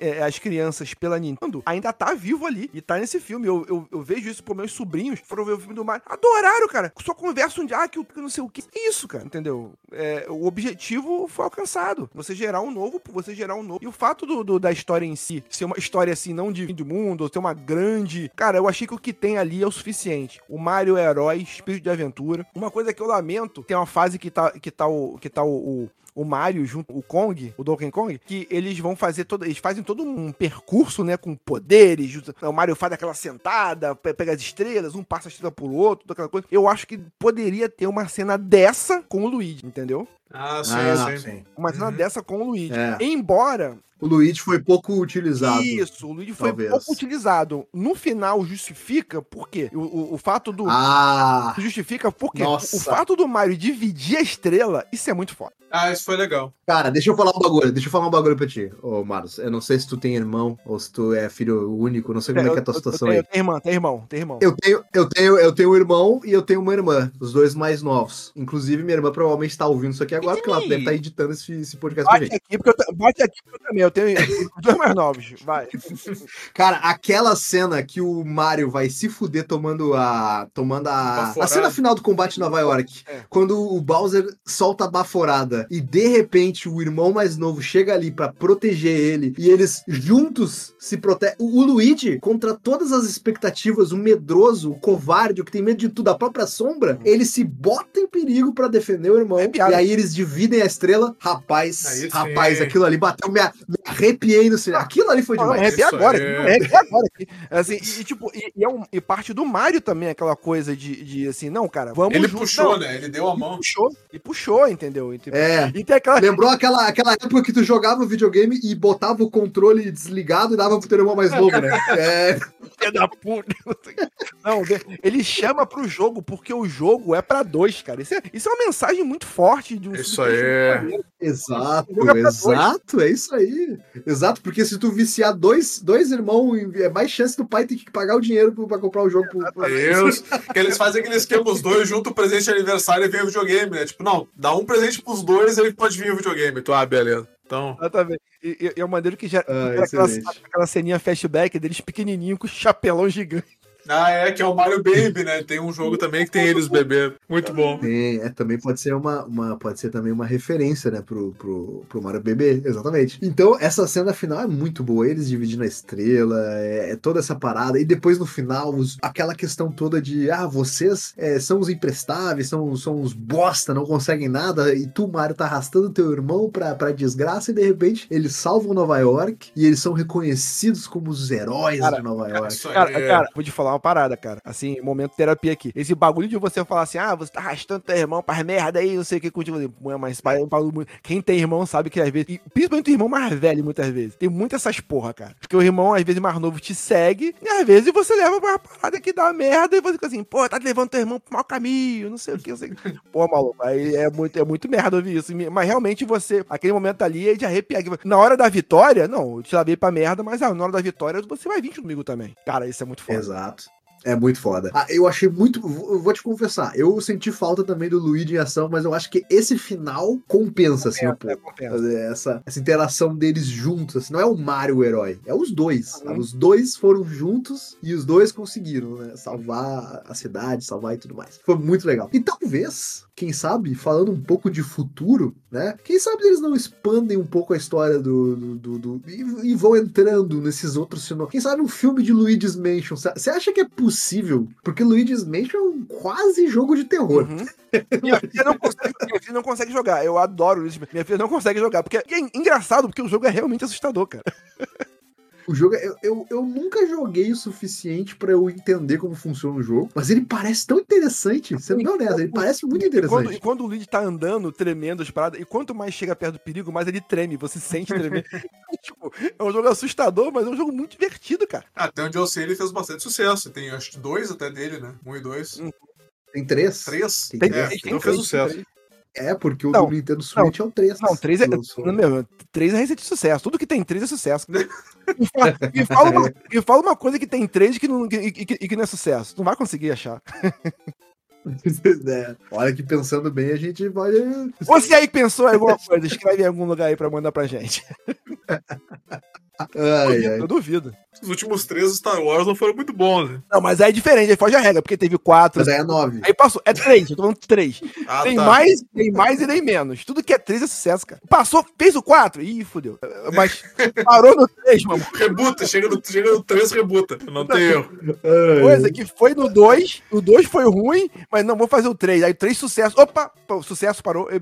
é, as crianças pela Nintendo ainda tá vivo ali. E tá nesse filme. Eu, eu, eu vejo isso por meus sobrinhos. Foram ver o filme do Mario. Adoraram, cara. Só conversam de, ah, que eu não sei o que. É isso, cara. Entendeu? É, o objetivo foi alcançado. Você gerar um novo, você gerar um novo. E o fato do, do- da história em si ser uma história assim, não de fim do mundo, ou ter uma grande. Cara, eu achei que o que tem ali é o suficiente. O Mario é herói, espírito de aventura. Uma coisa que eu lamento, tem uma fase que tá, que tá o. Que tá o- o o Mario junto o Kong, o Donkey Kong, que eles vão fazer todo, eles fazem todo um percurso, né, com poderes, o Mario faz aquela sentada, pe- pega as estrelas, um passa a estrela pro outro, toda aquela coisa. Eu acho que poderia ter uma cena dessa com o Luigi, entendeu? Ah, sim, Ah, sim. sim. Uma cena dessa com o Luigi. É. Embora O Luigi foi pouco utilizado. isso, o Luigi foi talvez. pouco utilizado. No final justifica por quê? O, o, o fato do Ah, justifica porque Nossa. o fato do Mario dividir a estrela, isso é muito foda. Ah, isso foi legal. cara, deixa eu falar um bagulho. Deixa eu falar um bagulho pra ti, ô Marlos. Eu não sei se tu tem irmão ou se tu é filho único. Não sei como é que é a tua Eu- situação eu aí. tenho, tem irmão, tem irmão, tem irmão. Eu tenho, eu tenho, eu tenho um irmão e eu tenho uma irmã, os dois mais novos. Inclusive, minha irmã provavelmente está ouvindo isso aqui agora, porque ela deve estar editando esse, esse podcast pra Bate gente. aqui, porque eu, bate aqui porque eu também. Eu tenho dois mais novos. Vai. Cara, aquela cena que o Mario vai se fuder tomando a. tomando a. A cena final do combate em Nova York. É. Quando o Bowser solta a baforada e de repente o irmão mais novo chega ali pra proteger ele e eles juntos se protegem. O, o Luigi, contra todas as expectativas, o medroso, o covarde, o que tem medo de tudo, a própria sombra, ele se bota em perigo pra defender o irmão. É e aí eles dividem a estrela. Rapaz, Aí sim. rapaz, aquilo ali bateu, me arrepiei no cinema. Aquilo ali foi demais. arrepiar Isso agora. Não, arrepiar agora. aqui. Assim, e, e, tipo, e, e é um- e parte do Mario também, aquela coisa de, de assim, não, cara, vamos Ele junto. puxou, Não, né? Ele deu a E mão. puxou, e puxou, entendeu? E, tipo, É. e tem aquela. Lembrou aquela, aquela época que tu jogava o videogame e botava o controle desligado e dava pro teu irmão mais novo, né? É, Filha da puta. Não, ele chama pro jogo porque o jogo é pra dois, cara. Isso é, isso é uma mensagem muito forte de um Isso aí. maneiro. exato, exato, é isso aí. Exato, porque se tu viciar dois, dois irmãos, é mais chance do pai ter que pagar o dinheiro pra comprar o jogo. Pro, Deus. que eles fazem aquele esquema, os dois junto o presente de aniversário e vem o videogame, né? Tipo, não, dá um presente pros dois e pode vir o videogame. Tu, ah, beleza. Então. Exatamente. E, e- e é uma maneira que já Ah, aquela, aquela ceninha flashback deles pequenininho com chapelão gigante. Ah, é, que é o Mario Baby, né? Tem um jogo também que tem eles bebê. Muito bom. Tem, é, também pode ser uma, uma pode ser também uma referência, né, pro, pro, pro Mario Bebê, exatamente. Então, essa cena final é muito boa, eles dividindo a estrela, é, é toda essa parada, e depois no final, os- aquela questão toda de, ah, vocês é, são os imprestáveis, são, são os bosta, não conseguem nada, e tu, Mario, tá arrastando teu irmão pra, pra desgraça, e de repente eles salvam Nova York, e eles são reconhecidos como os heróis Cara, de Nova York. Isso aí Cara, cara, vou te falar uma parada, cara. Assim, momento terapia aqui. Esse bagulho de você falar assim, ah, você tá arrastando teu irmão pra merda aí, não sei o que contigo. Pô, Mas pai, muito- quem tem irmão sabe que às vezes, e principalmente o irmão mais velho, muitas vezes, tem muitas essas porra, cara. Porque o irmão, às vezes, mais novo te segue, e às vezes você leva pra uma parada que dá merda, e você fica assim, pô, tá levando teu irmão pro mau caminho, não sei o que, não sei o que. Pô, maluco, aí é muito, é muito merda ouvir isso. Mas realmente você, aquele momento ali, é de arrepiar. Na hora da vitória, não, eu te lavei pra merda, mas ah, na hora da vitória você vai vir comigo também. Cara, isso é muito foda. Exato. É muito foda. Ah, eu achei muito. Eu vou te confessar, eu senti falta também do Luigi em ação, mas eu acho que esse final compensa, assim, um pouco. Essa, essa interação deles juntos. Assim, não é o Mario o herói, é os dois. sabe? Os dois foram juntos e os dois conseguiram, né? Salvar a cidade, salvar e tudo mais. Foi muito legal. E talvez, quem sabe, falando um pouco de futuro, né? Quem sabe eles não expandem um pouco a história do. do, do- do- e, e vão entrando nesses outros sinônimos. Quem sabe um filme de Luigi's Mansion. Você acha que é possível? Porque Luigi's Mansion é um quase jogo de terror. Uhum. Minha filha, não consegue, minha filha não consegue jogar. Eu adoro isso. Minha filha não consegue jogar. Porque é engraçado, porque o jogo é realmente assustador, cara. O jogo, é- eu, eu, eu nunca joguei o suficiente pra eu entender como funciona o jogo, mas ele parece tão interessante. Sendo bem honesto, ele parece muito E quando, interessante. e quando o Luigi tá andando, tremendo as paradas, e quanto mais chega perto do perigo, mais ele treme, você sente tremer. tipo, é um jogo assustador, mas é um jogo muito divertido, cara. Até onde eu sei, ele fez bastante sucesso. Tem acho que dois até dele, né? Um e dois. Tem três? Três? Tem É, três, tem então fez três, sucesso. tem três. É, porque o Não, do Nintendo Switch é o 3. Não, três é. Lançou. Não, meu, três é receita de sucesso. Tudo que tem três é sucesso. Me fala, me fala uma, me fala uma coisa que tem três e que, não, e, e- e que não é sucesso. Tu não vai conseguir achar. É, Olha que pensando bem, a gente pode. Você aí que pensou em alguma coisa, escreve em algum lugar aí pra mandar pra gente. Ai, ai. eu duvido. Os últimos três Star Wars não foram muito bons, né? Não, mas aí é diferente, aí foge a regra, porque teve quatro. Mas aí é 9. Aí passou. É três, eu tô falando de três. Ah, tem tá. mais, tem mais e nem menos. Tudo que é três é sucesso, cara. Passou, fez o quatro. Ih, fudeu. Mas parou no três, mano. Rebuta, chega no, chega no 3, rebuta. Não tem erro. Coisa que foi no 2, o 2 foi ruim, mas não, vou fazer o 3. Aí 3 sucesso. Opa, sucesso parou.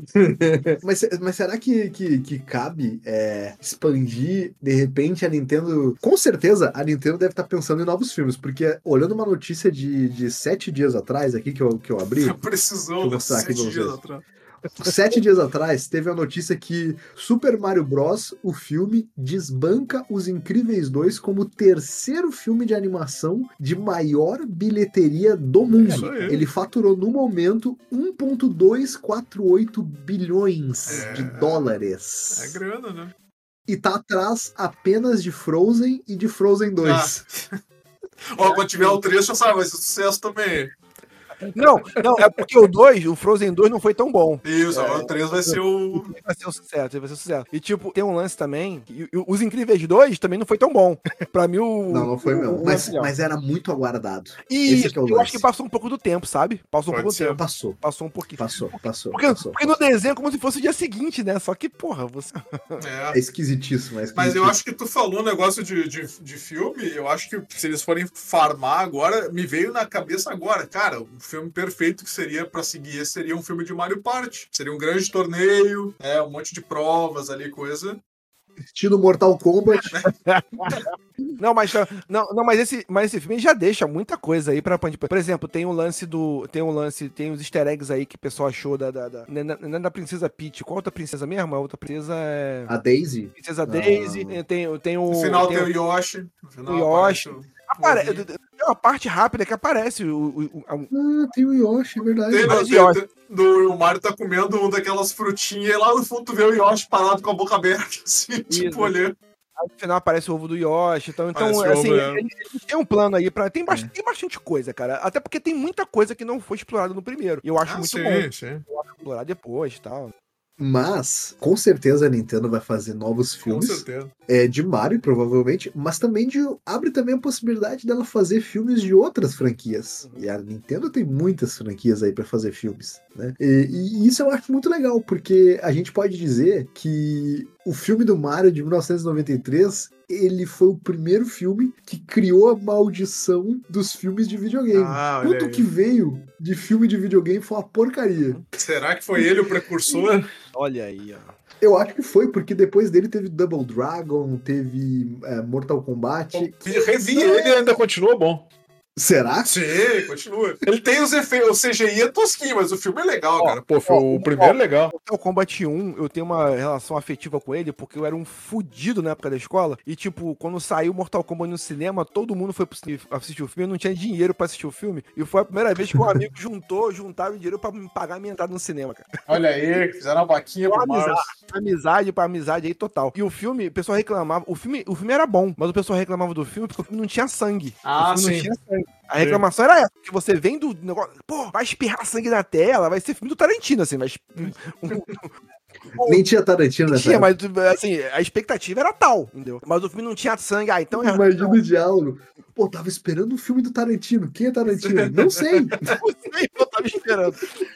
Mas, mas será que, que, que cabe é, expandir, de repente, a Nintendo. Com certeza, a Nintendo deve estar pensando em novos filmes, porque olhando uma notícia de, de sete dias atrás aqui que eu, que eu abri. Precisou, eu mostrar aqui Sete dias vocês. atrás. Sete dias atrás, teve a notícia que Super Mario Bros., o filme, desbanca Os Incríveis 2 como o terceiro filme de animação de maior bilheteria do mundo. isso aí. Ele faturou, no momento, 1,248 bilhões É. de dólares. É grana, né? E tá atrás apenas de Frozen e de Frozen 2. Ó, quando tiver o 3, já sabe, vai ser sucesso também. Não, não, é porque o 2, o Frozen 2 não foi tão bom. Isso, agora o 3 vai ser o. Vai ser um sucesso, vai ser um sucesso. E tipo, tem um lance também. que- e- e Os Incríveis 2 também não foi tão bom. pra mim, o. Não, não foi o- mesmo. o Mas, mas era muito aguardado. E esse que é o eu lance. acho que passou um pouco do tempo, sabe? Passou um Pode pouco do tempo. Passou, Passou um pouquinho. passou, passou. Porque, passou. porque no desenho é como se fosse o dia seguinte, né? Só que, porra, você. É. É esquisitíssimo, é Mas eu acho que tu falou um negócio de, de, de filme, eu acho que se eles forem farmar agora, me veio na cabeça agora, cara, o filme perfeito que seria pra seguir esse seria um filme de Mario Party. Seria um grande torneio, é, um monte de provas ali, coisa. Estilo Mortal Kombat. Não, mas não, não, mas esse, mas esse filme já deixa muita coisa aí para Por exemplo, tem o lance do, tem um lance, tem os Easter eggs aí que o pessoal achou da da, da, né, da- da princesa Peach. Qual outra princesa mesmo? A outra princesa é A Daisy. princesa Ah. Daisy. Tem, tem o No final tem tem, o- Yoshi. No final o Yoshi. aparece. Tem uma parte rápida que aparece o, o- o- a- Ah, tem o Yoshi, é verdade. Tem, Mas né, Yoshi. tem- tem- do, o Mario tá comendo uma daquelas frutinhas e lá no fundo tu vê o Yoshi parado com a boca aberta, assim, tipo, olhando. aí no final aparece o ovo do Yoshi. Então, então assim, ovo, é. têm um plano aí para tem, bastante, tem bastante coisa, cara. Até porque tem muita coisa que não foi explorada no primeiro. E eu acho Ah, muito sim, bom sim. explorar depois, e tal. Mas, com certeza a Nintendo vai fazer novos Com filmes. certeza. É, de Mario, provavelmente. Mas também de, abre também a possibilidade dela fazer filmes de outras franquias. E a Nintendo tem muitas franquias aí pra fazer filmes. Né? E, e isso eu acho muito legal, porque a gente pode dizer que o filme do Mario de 1993 ele foi o primeiro filme que criou a maldição dos filmes de videogame. Ah, Tudo aí. que veio de filme de videogame foi uma porcaria. Será que foi ele o precursor? Olha aí, ó. Eu acho que foi, porque depois dele teve Double Dragon, teve é, Mortal Kombat. Revi ele ainda continua bom. Será? Sim, continua. Ele tem os efeitos, o CGI é tosquinho, mas o filme é legal, Ó, cara. Pô, foi ó, o primeiro ó. legal. Mortal Kombat 1, eu tenho uma relação afetiva com ele, porque eu era um fudido na época da escola. E, tipo, quando saiu Mortal Kombat no cinema, todo mundo foi assistir o filme. Eu não tinha dinheiro pra assistir o filme. E foi a primeira vez que um amigo juntou, juntaram dinheiro pra me pagar a minha entrada no cinema, cara. Olha aí, fizeram uma vaquinha pro Mars. amizade, amizade pra amizade aí total. E o filme, o pessoal reclamava. O filme, o filme era bom, mas o pessoal reclamava do filme porque o filme não tinha sangue. Ah, o filme sim. não tinha sangue. A reclamação era essa, que você vem do negócio, pô, vai espirrar sangue na tela, vai ser filme do Tarantino, assim, mas. Nem tinha Tarantino nessa Tinha, mas assim, a expectativa era tal, entendeu? Mas o filme não tinha sangue, ah, então é. Imagina o diálogo. Pô, tava esperando o filme do Tarantino. Quem é Tarantino? Não sei. Não sei, eu tava esperando.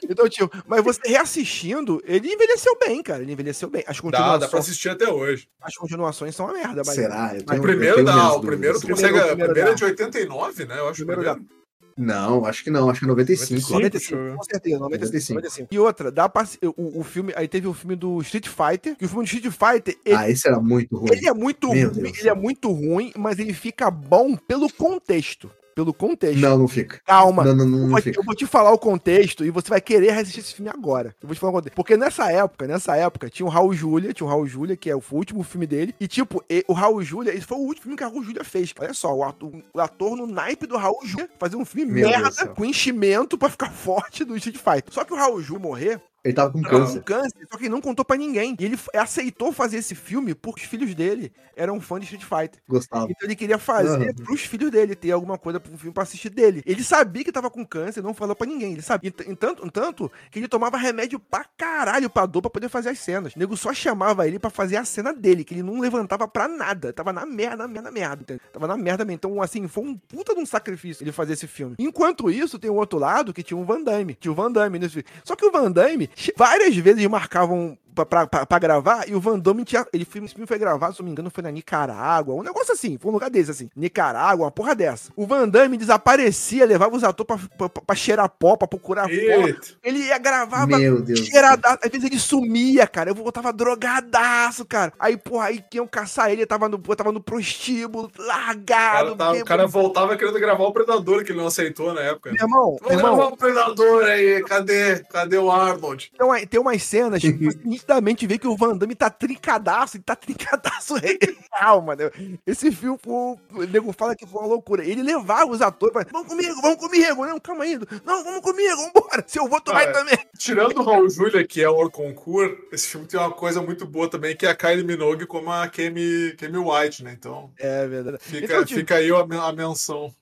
Então, tio, mas você reassistindo, ele envelheceu bem, cara. Ele envelheceu bem. As Dá, continuações, dá pra assistir até hoje. as continuações são uma merda, mas. Será? Eu O tenho- eu primeiro tenho dá, o primeiro tu consegue. O O primeiro primeiro é dá. de 89, né? Eu acho. O primeiro o primeiro. Não, acho que não. Acho que é 95. 95. 95, com certeza, 95, 95. 95. E outra, dá o, o filme, aí teve o filme do Street Fighter, que o filme do Street Fighter, ele, Ah, esse era muito ruim. ele é muito Meu ruim, Deus. ele é muito ruim, mas ele fica bom pelo contexto. Pelo contexto. Não, não fica. Calma. Não, não, não, Eu vou, fica. eu vou te falar o contexto e você vai querer assistir esse filme agora. Eu vou te falar o contexto. Porque nessa época, nessa época, tinha o Raul Júlia, tinha o Raul Júlia, que é o último filme dele. E, tipo, o Raul Júlia, esse foi o último filme que o Raul Júlia fez. Olha só, o ator, o ator no naipe do Raul Júlia fazer um filme Meu merda com enchimento pra ficar forte do Street Fighter. Só que o Raul Júlia morrer Ele tava com com câncer. câncer, só que ele não contou pra ninguém. E ele aceitou fazer esse filme porque os filhos dele eram fãs de Street Fighter. Gostava. Então ele queria fazer Aham. pros filhos dele, ter alguma coisa pro filme pra assistir dele. Ele sabia que tava com câncer, não falou pra ninguém. Ele sabia. Em tanto, que ele tomava remédio pra caralho pra dor pra poder fazer as cenas. O nego só chamava ele pra fazer a cena dele, que ele não levantava pra nada. Tava na merda, na merda, na merda. entendeu? Tava na merda mesmo. Então, assim, foi um puta de um sacrifício ele fazer esse filme. Enquanto isso, tem o outro lado que tinha o Van Damme. Tinha o Van Damme nesse filme. Só que o Van Damme, várias vezes marcavam pra, pra, pra- pra gravar e o Van Damme tinha. Ele, filme- esse filme foi gravado, se não me engano, foi na Nicarágua. Um negócio assim, foi um lugar desse, assim. Nicarágua, uma porra dessa. O Van Damme desaparecia, levava os atores pra, pra, pra cheirar pó, pra procurar. Eita. Ele ia gravar Meu Deus. cheiradaço. Às vezes ele sumia, cara. Eu voltava drogadaço, cara. Aí, porra, aí iam caçar ele, eu tava no, eu tava no prostíbulo, O largado. cara, tá- o cara voltava querendo gravar o Predador, que ele não aceitou na época. Meu irmão, meu Vamos irmão, gravar o Predador aí, cadê? Cadê o Arnold? Tem, uma- tem umas cenas que você nitidamente vê que o Van Damme tá trincadaço, ele tá trincadaço real, mano. Esse filme, pô, o nego fala que foi uma loucura. Ele levava os atores pra, vamos comigo, vamos comigo. Não, calma aí. Não, vamos comigo, vambora. Se eu vou, tu vai Ah, é. também. Tirando o Raul Julia, que é o Orconcourt, esse filme tem uma coisa muito boa também, que é a Kylie Minogue como a Kemi, Kemi White, né? Então É verdade. fica, Então, tipo, fica aí a menção.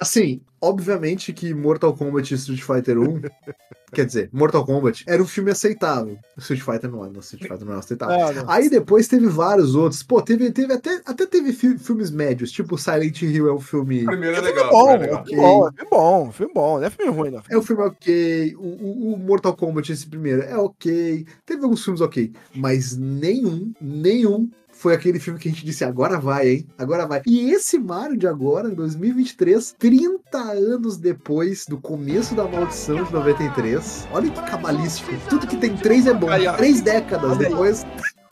Assim, obviamente que Mortal Kombat e Street Fighter 1, quer dizer, Mortal Kombat era um filme aceitável. Street Fighter não é, não, Street Fighter não é aceitável. Ah, não. Aí depois teve vários outros. Pô, teve, teve até, até teve fi- filmes médios, tipo Silent Hill é um filme. O primeiro é É filme legal. bom, o primeiro é é legal. filme bom, é filme bom, filme bom, não é filme ruim, não. É um filme ok. O, o- o Mortal Kombat, esse primeiro, é ok. Teve alguns filmes ok. Mas nenhum, nenhum foi aquele filme que a gente disse, agora vai, hein? Agora vai. E esse Mario de agora, 2023, 30 anos depois do começo da maldição de 93. Olha que cabalístico. Tudo que tem três é bom. Três décadas depois.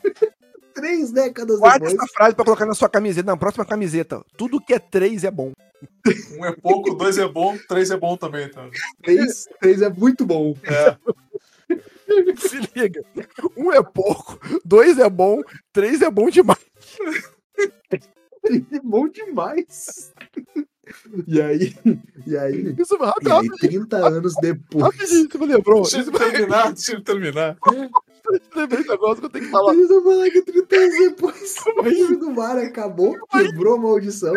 três décadas Guarda depois. essa frase pra colocar na sua camiseta, na próxima camiseta. Tudo que é três é bom. Um é pouco, dois é bom, três é bom também, tá? Três, três é muito bom. Se liga. Um é pouco, dois é bom, três é bom demais. Três é bom demais. E aí, e aí, Isso vai e aí 30 anos depois. Rapidinho, você me lembrou. Deixa ele terminar, deixa ele terminar. lembrei do negócio que eu tenho que falar. Eles vão falar que 30 anos depois o filme do Mario acabou, quebrou a maldição.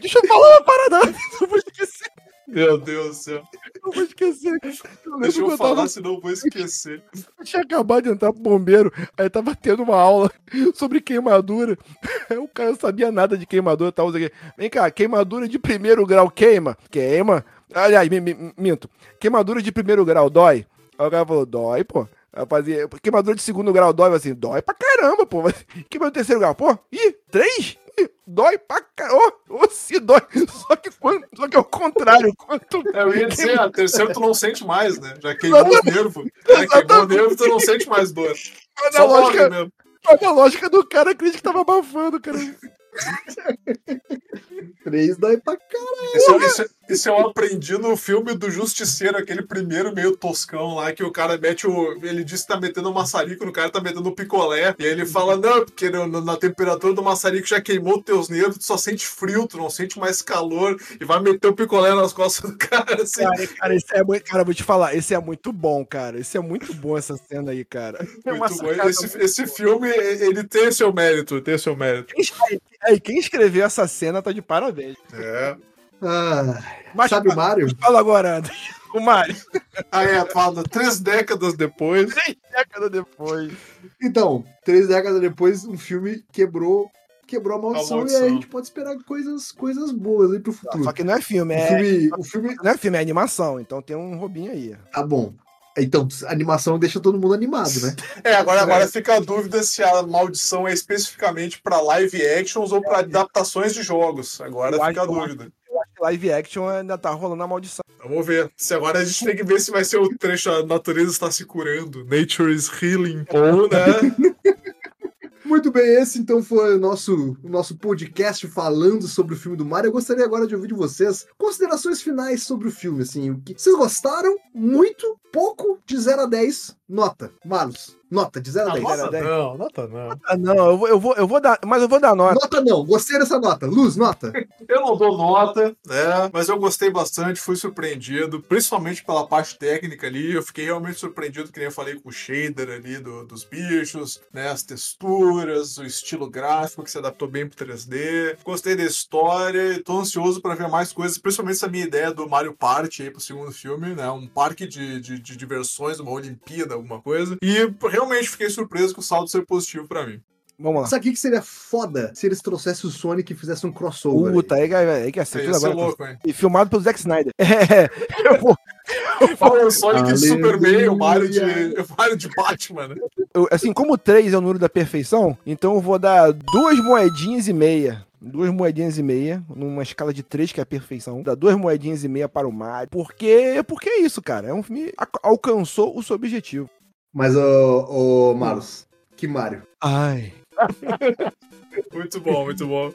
Deixa eu falar uma parada. Não vou esquecer. Meu Deus do céu. Não vou esquecer. Eu Deixa eu eu falar, tava, senão eu vou esquecer. eu tinha acabado de entrar pro bombeiro, aí tava tendo uma aula sobre queimadura. Aí o cara não sabia nada de queimadura, tal, aqui. Vem cá, queimadura de primeiro grau queima? Queima. Aliás, mi- mi- minto. Queimadura de primeiro grau dói? Aí o cara falou, dói, pô. Eu fazia, queimadura de segundo grau dói, Eu assim, dói pra caramba, pô. Queimadura de terceiro grau, pô, ih, três? Dói pra caramba. Ô, ô, se dói. Só que, quando, só que é o contrário. Quanto É, eu ia dizer, a terceira tu não sente mais, né? Já queimou o nervo. Já queimou o nervo, tu não sente mais dor. Mas Só a lógica, mesmo. mas a lógica do cara, acredito que tava abafando, cara. Três dói pra caralho. Isso, é- isso, é- isso eu aprendi no filme do Justiceiro, aquele primeiro meio toscão lá, que o cara mete o. Ele diz que tá metendo um maçarico, o cara tá metendo um picolé. E aí ele fala: Não, porque na temperatura do maçarico já queimou teus nervos, tu só sente frio, tu não sente mais calor. E vai meter o picolé nas costas do cara, assim. Cara, cara, esse é muito, cara, vou te falar, esse é muito bom, cara. Esse é muito bom essa cena aí, cara. É uma Muito Esse, esse filme, ele tem seu mérito, tem seu mérito. Quem, aí, quem escreveu essa cena tá de parabéns. É. Ah, Mas sabe o Mario? fala agora, André. O Mário, Aí é, fala, três décadas depois. três décadas depois. Então, três décadas depois, um filme quebrou, quebrou a maldição, maldição. e aí a gente pode esperar coisas, coisas boas aí pro futuro. Só que não é filme, O é. filme, o filme. Não é filme, é animação, então tem um robinho aí. Tá bom. Então, a animação deixa todo mundo animado, né? É, agora, agora fica a dúvida se a maldição é especificamente pra live actions ou pra adaptações de jogos. Agora Eu fica a acho- eu dúvida. Eu acho que live action ainda tá rolando a maldição. Vamos ver. Se agora a gente tem que ver se vai ser o trecho a natureza está se curando. Nature is healing. Ou, né? Muito bem, esse então foi o nosso, o nosso podcast falando sobre o filme do Mario. Eu gostaria agora de ouvir de vocês considerações finais sobre o filme, assim. O que vocês gostaram? Muito? Pouco? De 0 a 10? Nota. Marlos. Nota, de 0 a 10. nota- Nota não, nota não. Ah, não, eu vou, eu vou, eu vou dar, mas eu vou dar nota. Nota não, gostei dessa nota. Luz, nota. Eu não dou nota, né? Mas eu gostei bastante, fui surpreendido, principalmente pela parte técnica ali. Eu fiquei realmente surpreendido, que nem eu falei com o shader ali do- dos bichos, né? As texturas, o estilo gráfico que se adaptou bem pro 3D. Gostei da história e tô ansioso pra ver mais coisas, principalmente essa minha ideia do Mario Party aí pro segundo filme, né? Um parque de, de, de diversões, uma Olimpíada, alguma coisa. E realmente fiquei surpreso com o saldo ser positivo pra mim. Vamos lá. Sabe o que seria foda se eles trouxessem o Sonic e fizessem um crossover? Puta, aí, aí, aí que É, ser agora. louco, hein? E filmado pelo Zack Snyder. É, eu vou. Fala o Sonic de. Superman, o Mario de, o Mario de Batman, né? eu- assim, como 3 é o número da perfeição, então eu vou dar duas moedinhas e meia. Duas moedinhas e meia, numa escala de 3, que é a perfeição. Dá duas moedinhas e meia para o Mario. Porque, porque é isso, cara. É um filme que alcançou o seu objetivo. Mas, ô, ô Marlos, que Mario? Ai. Muito bom, muito bom.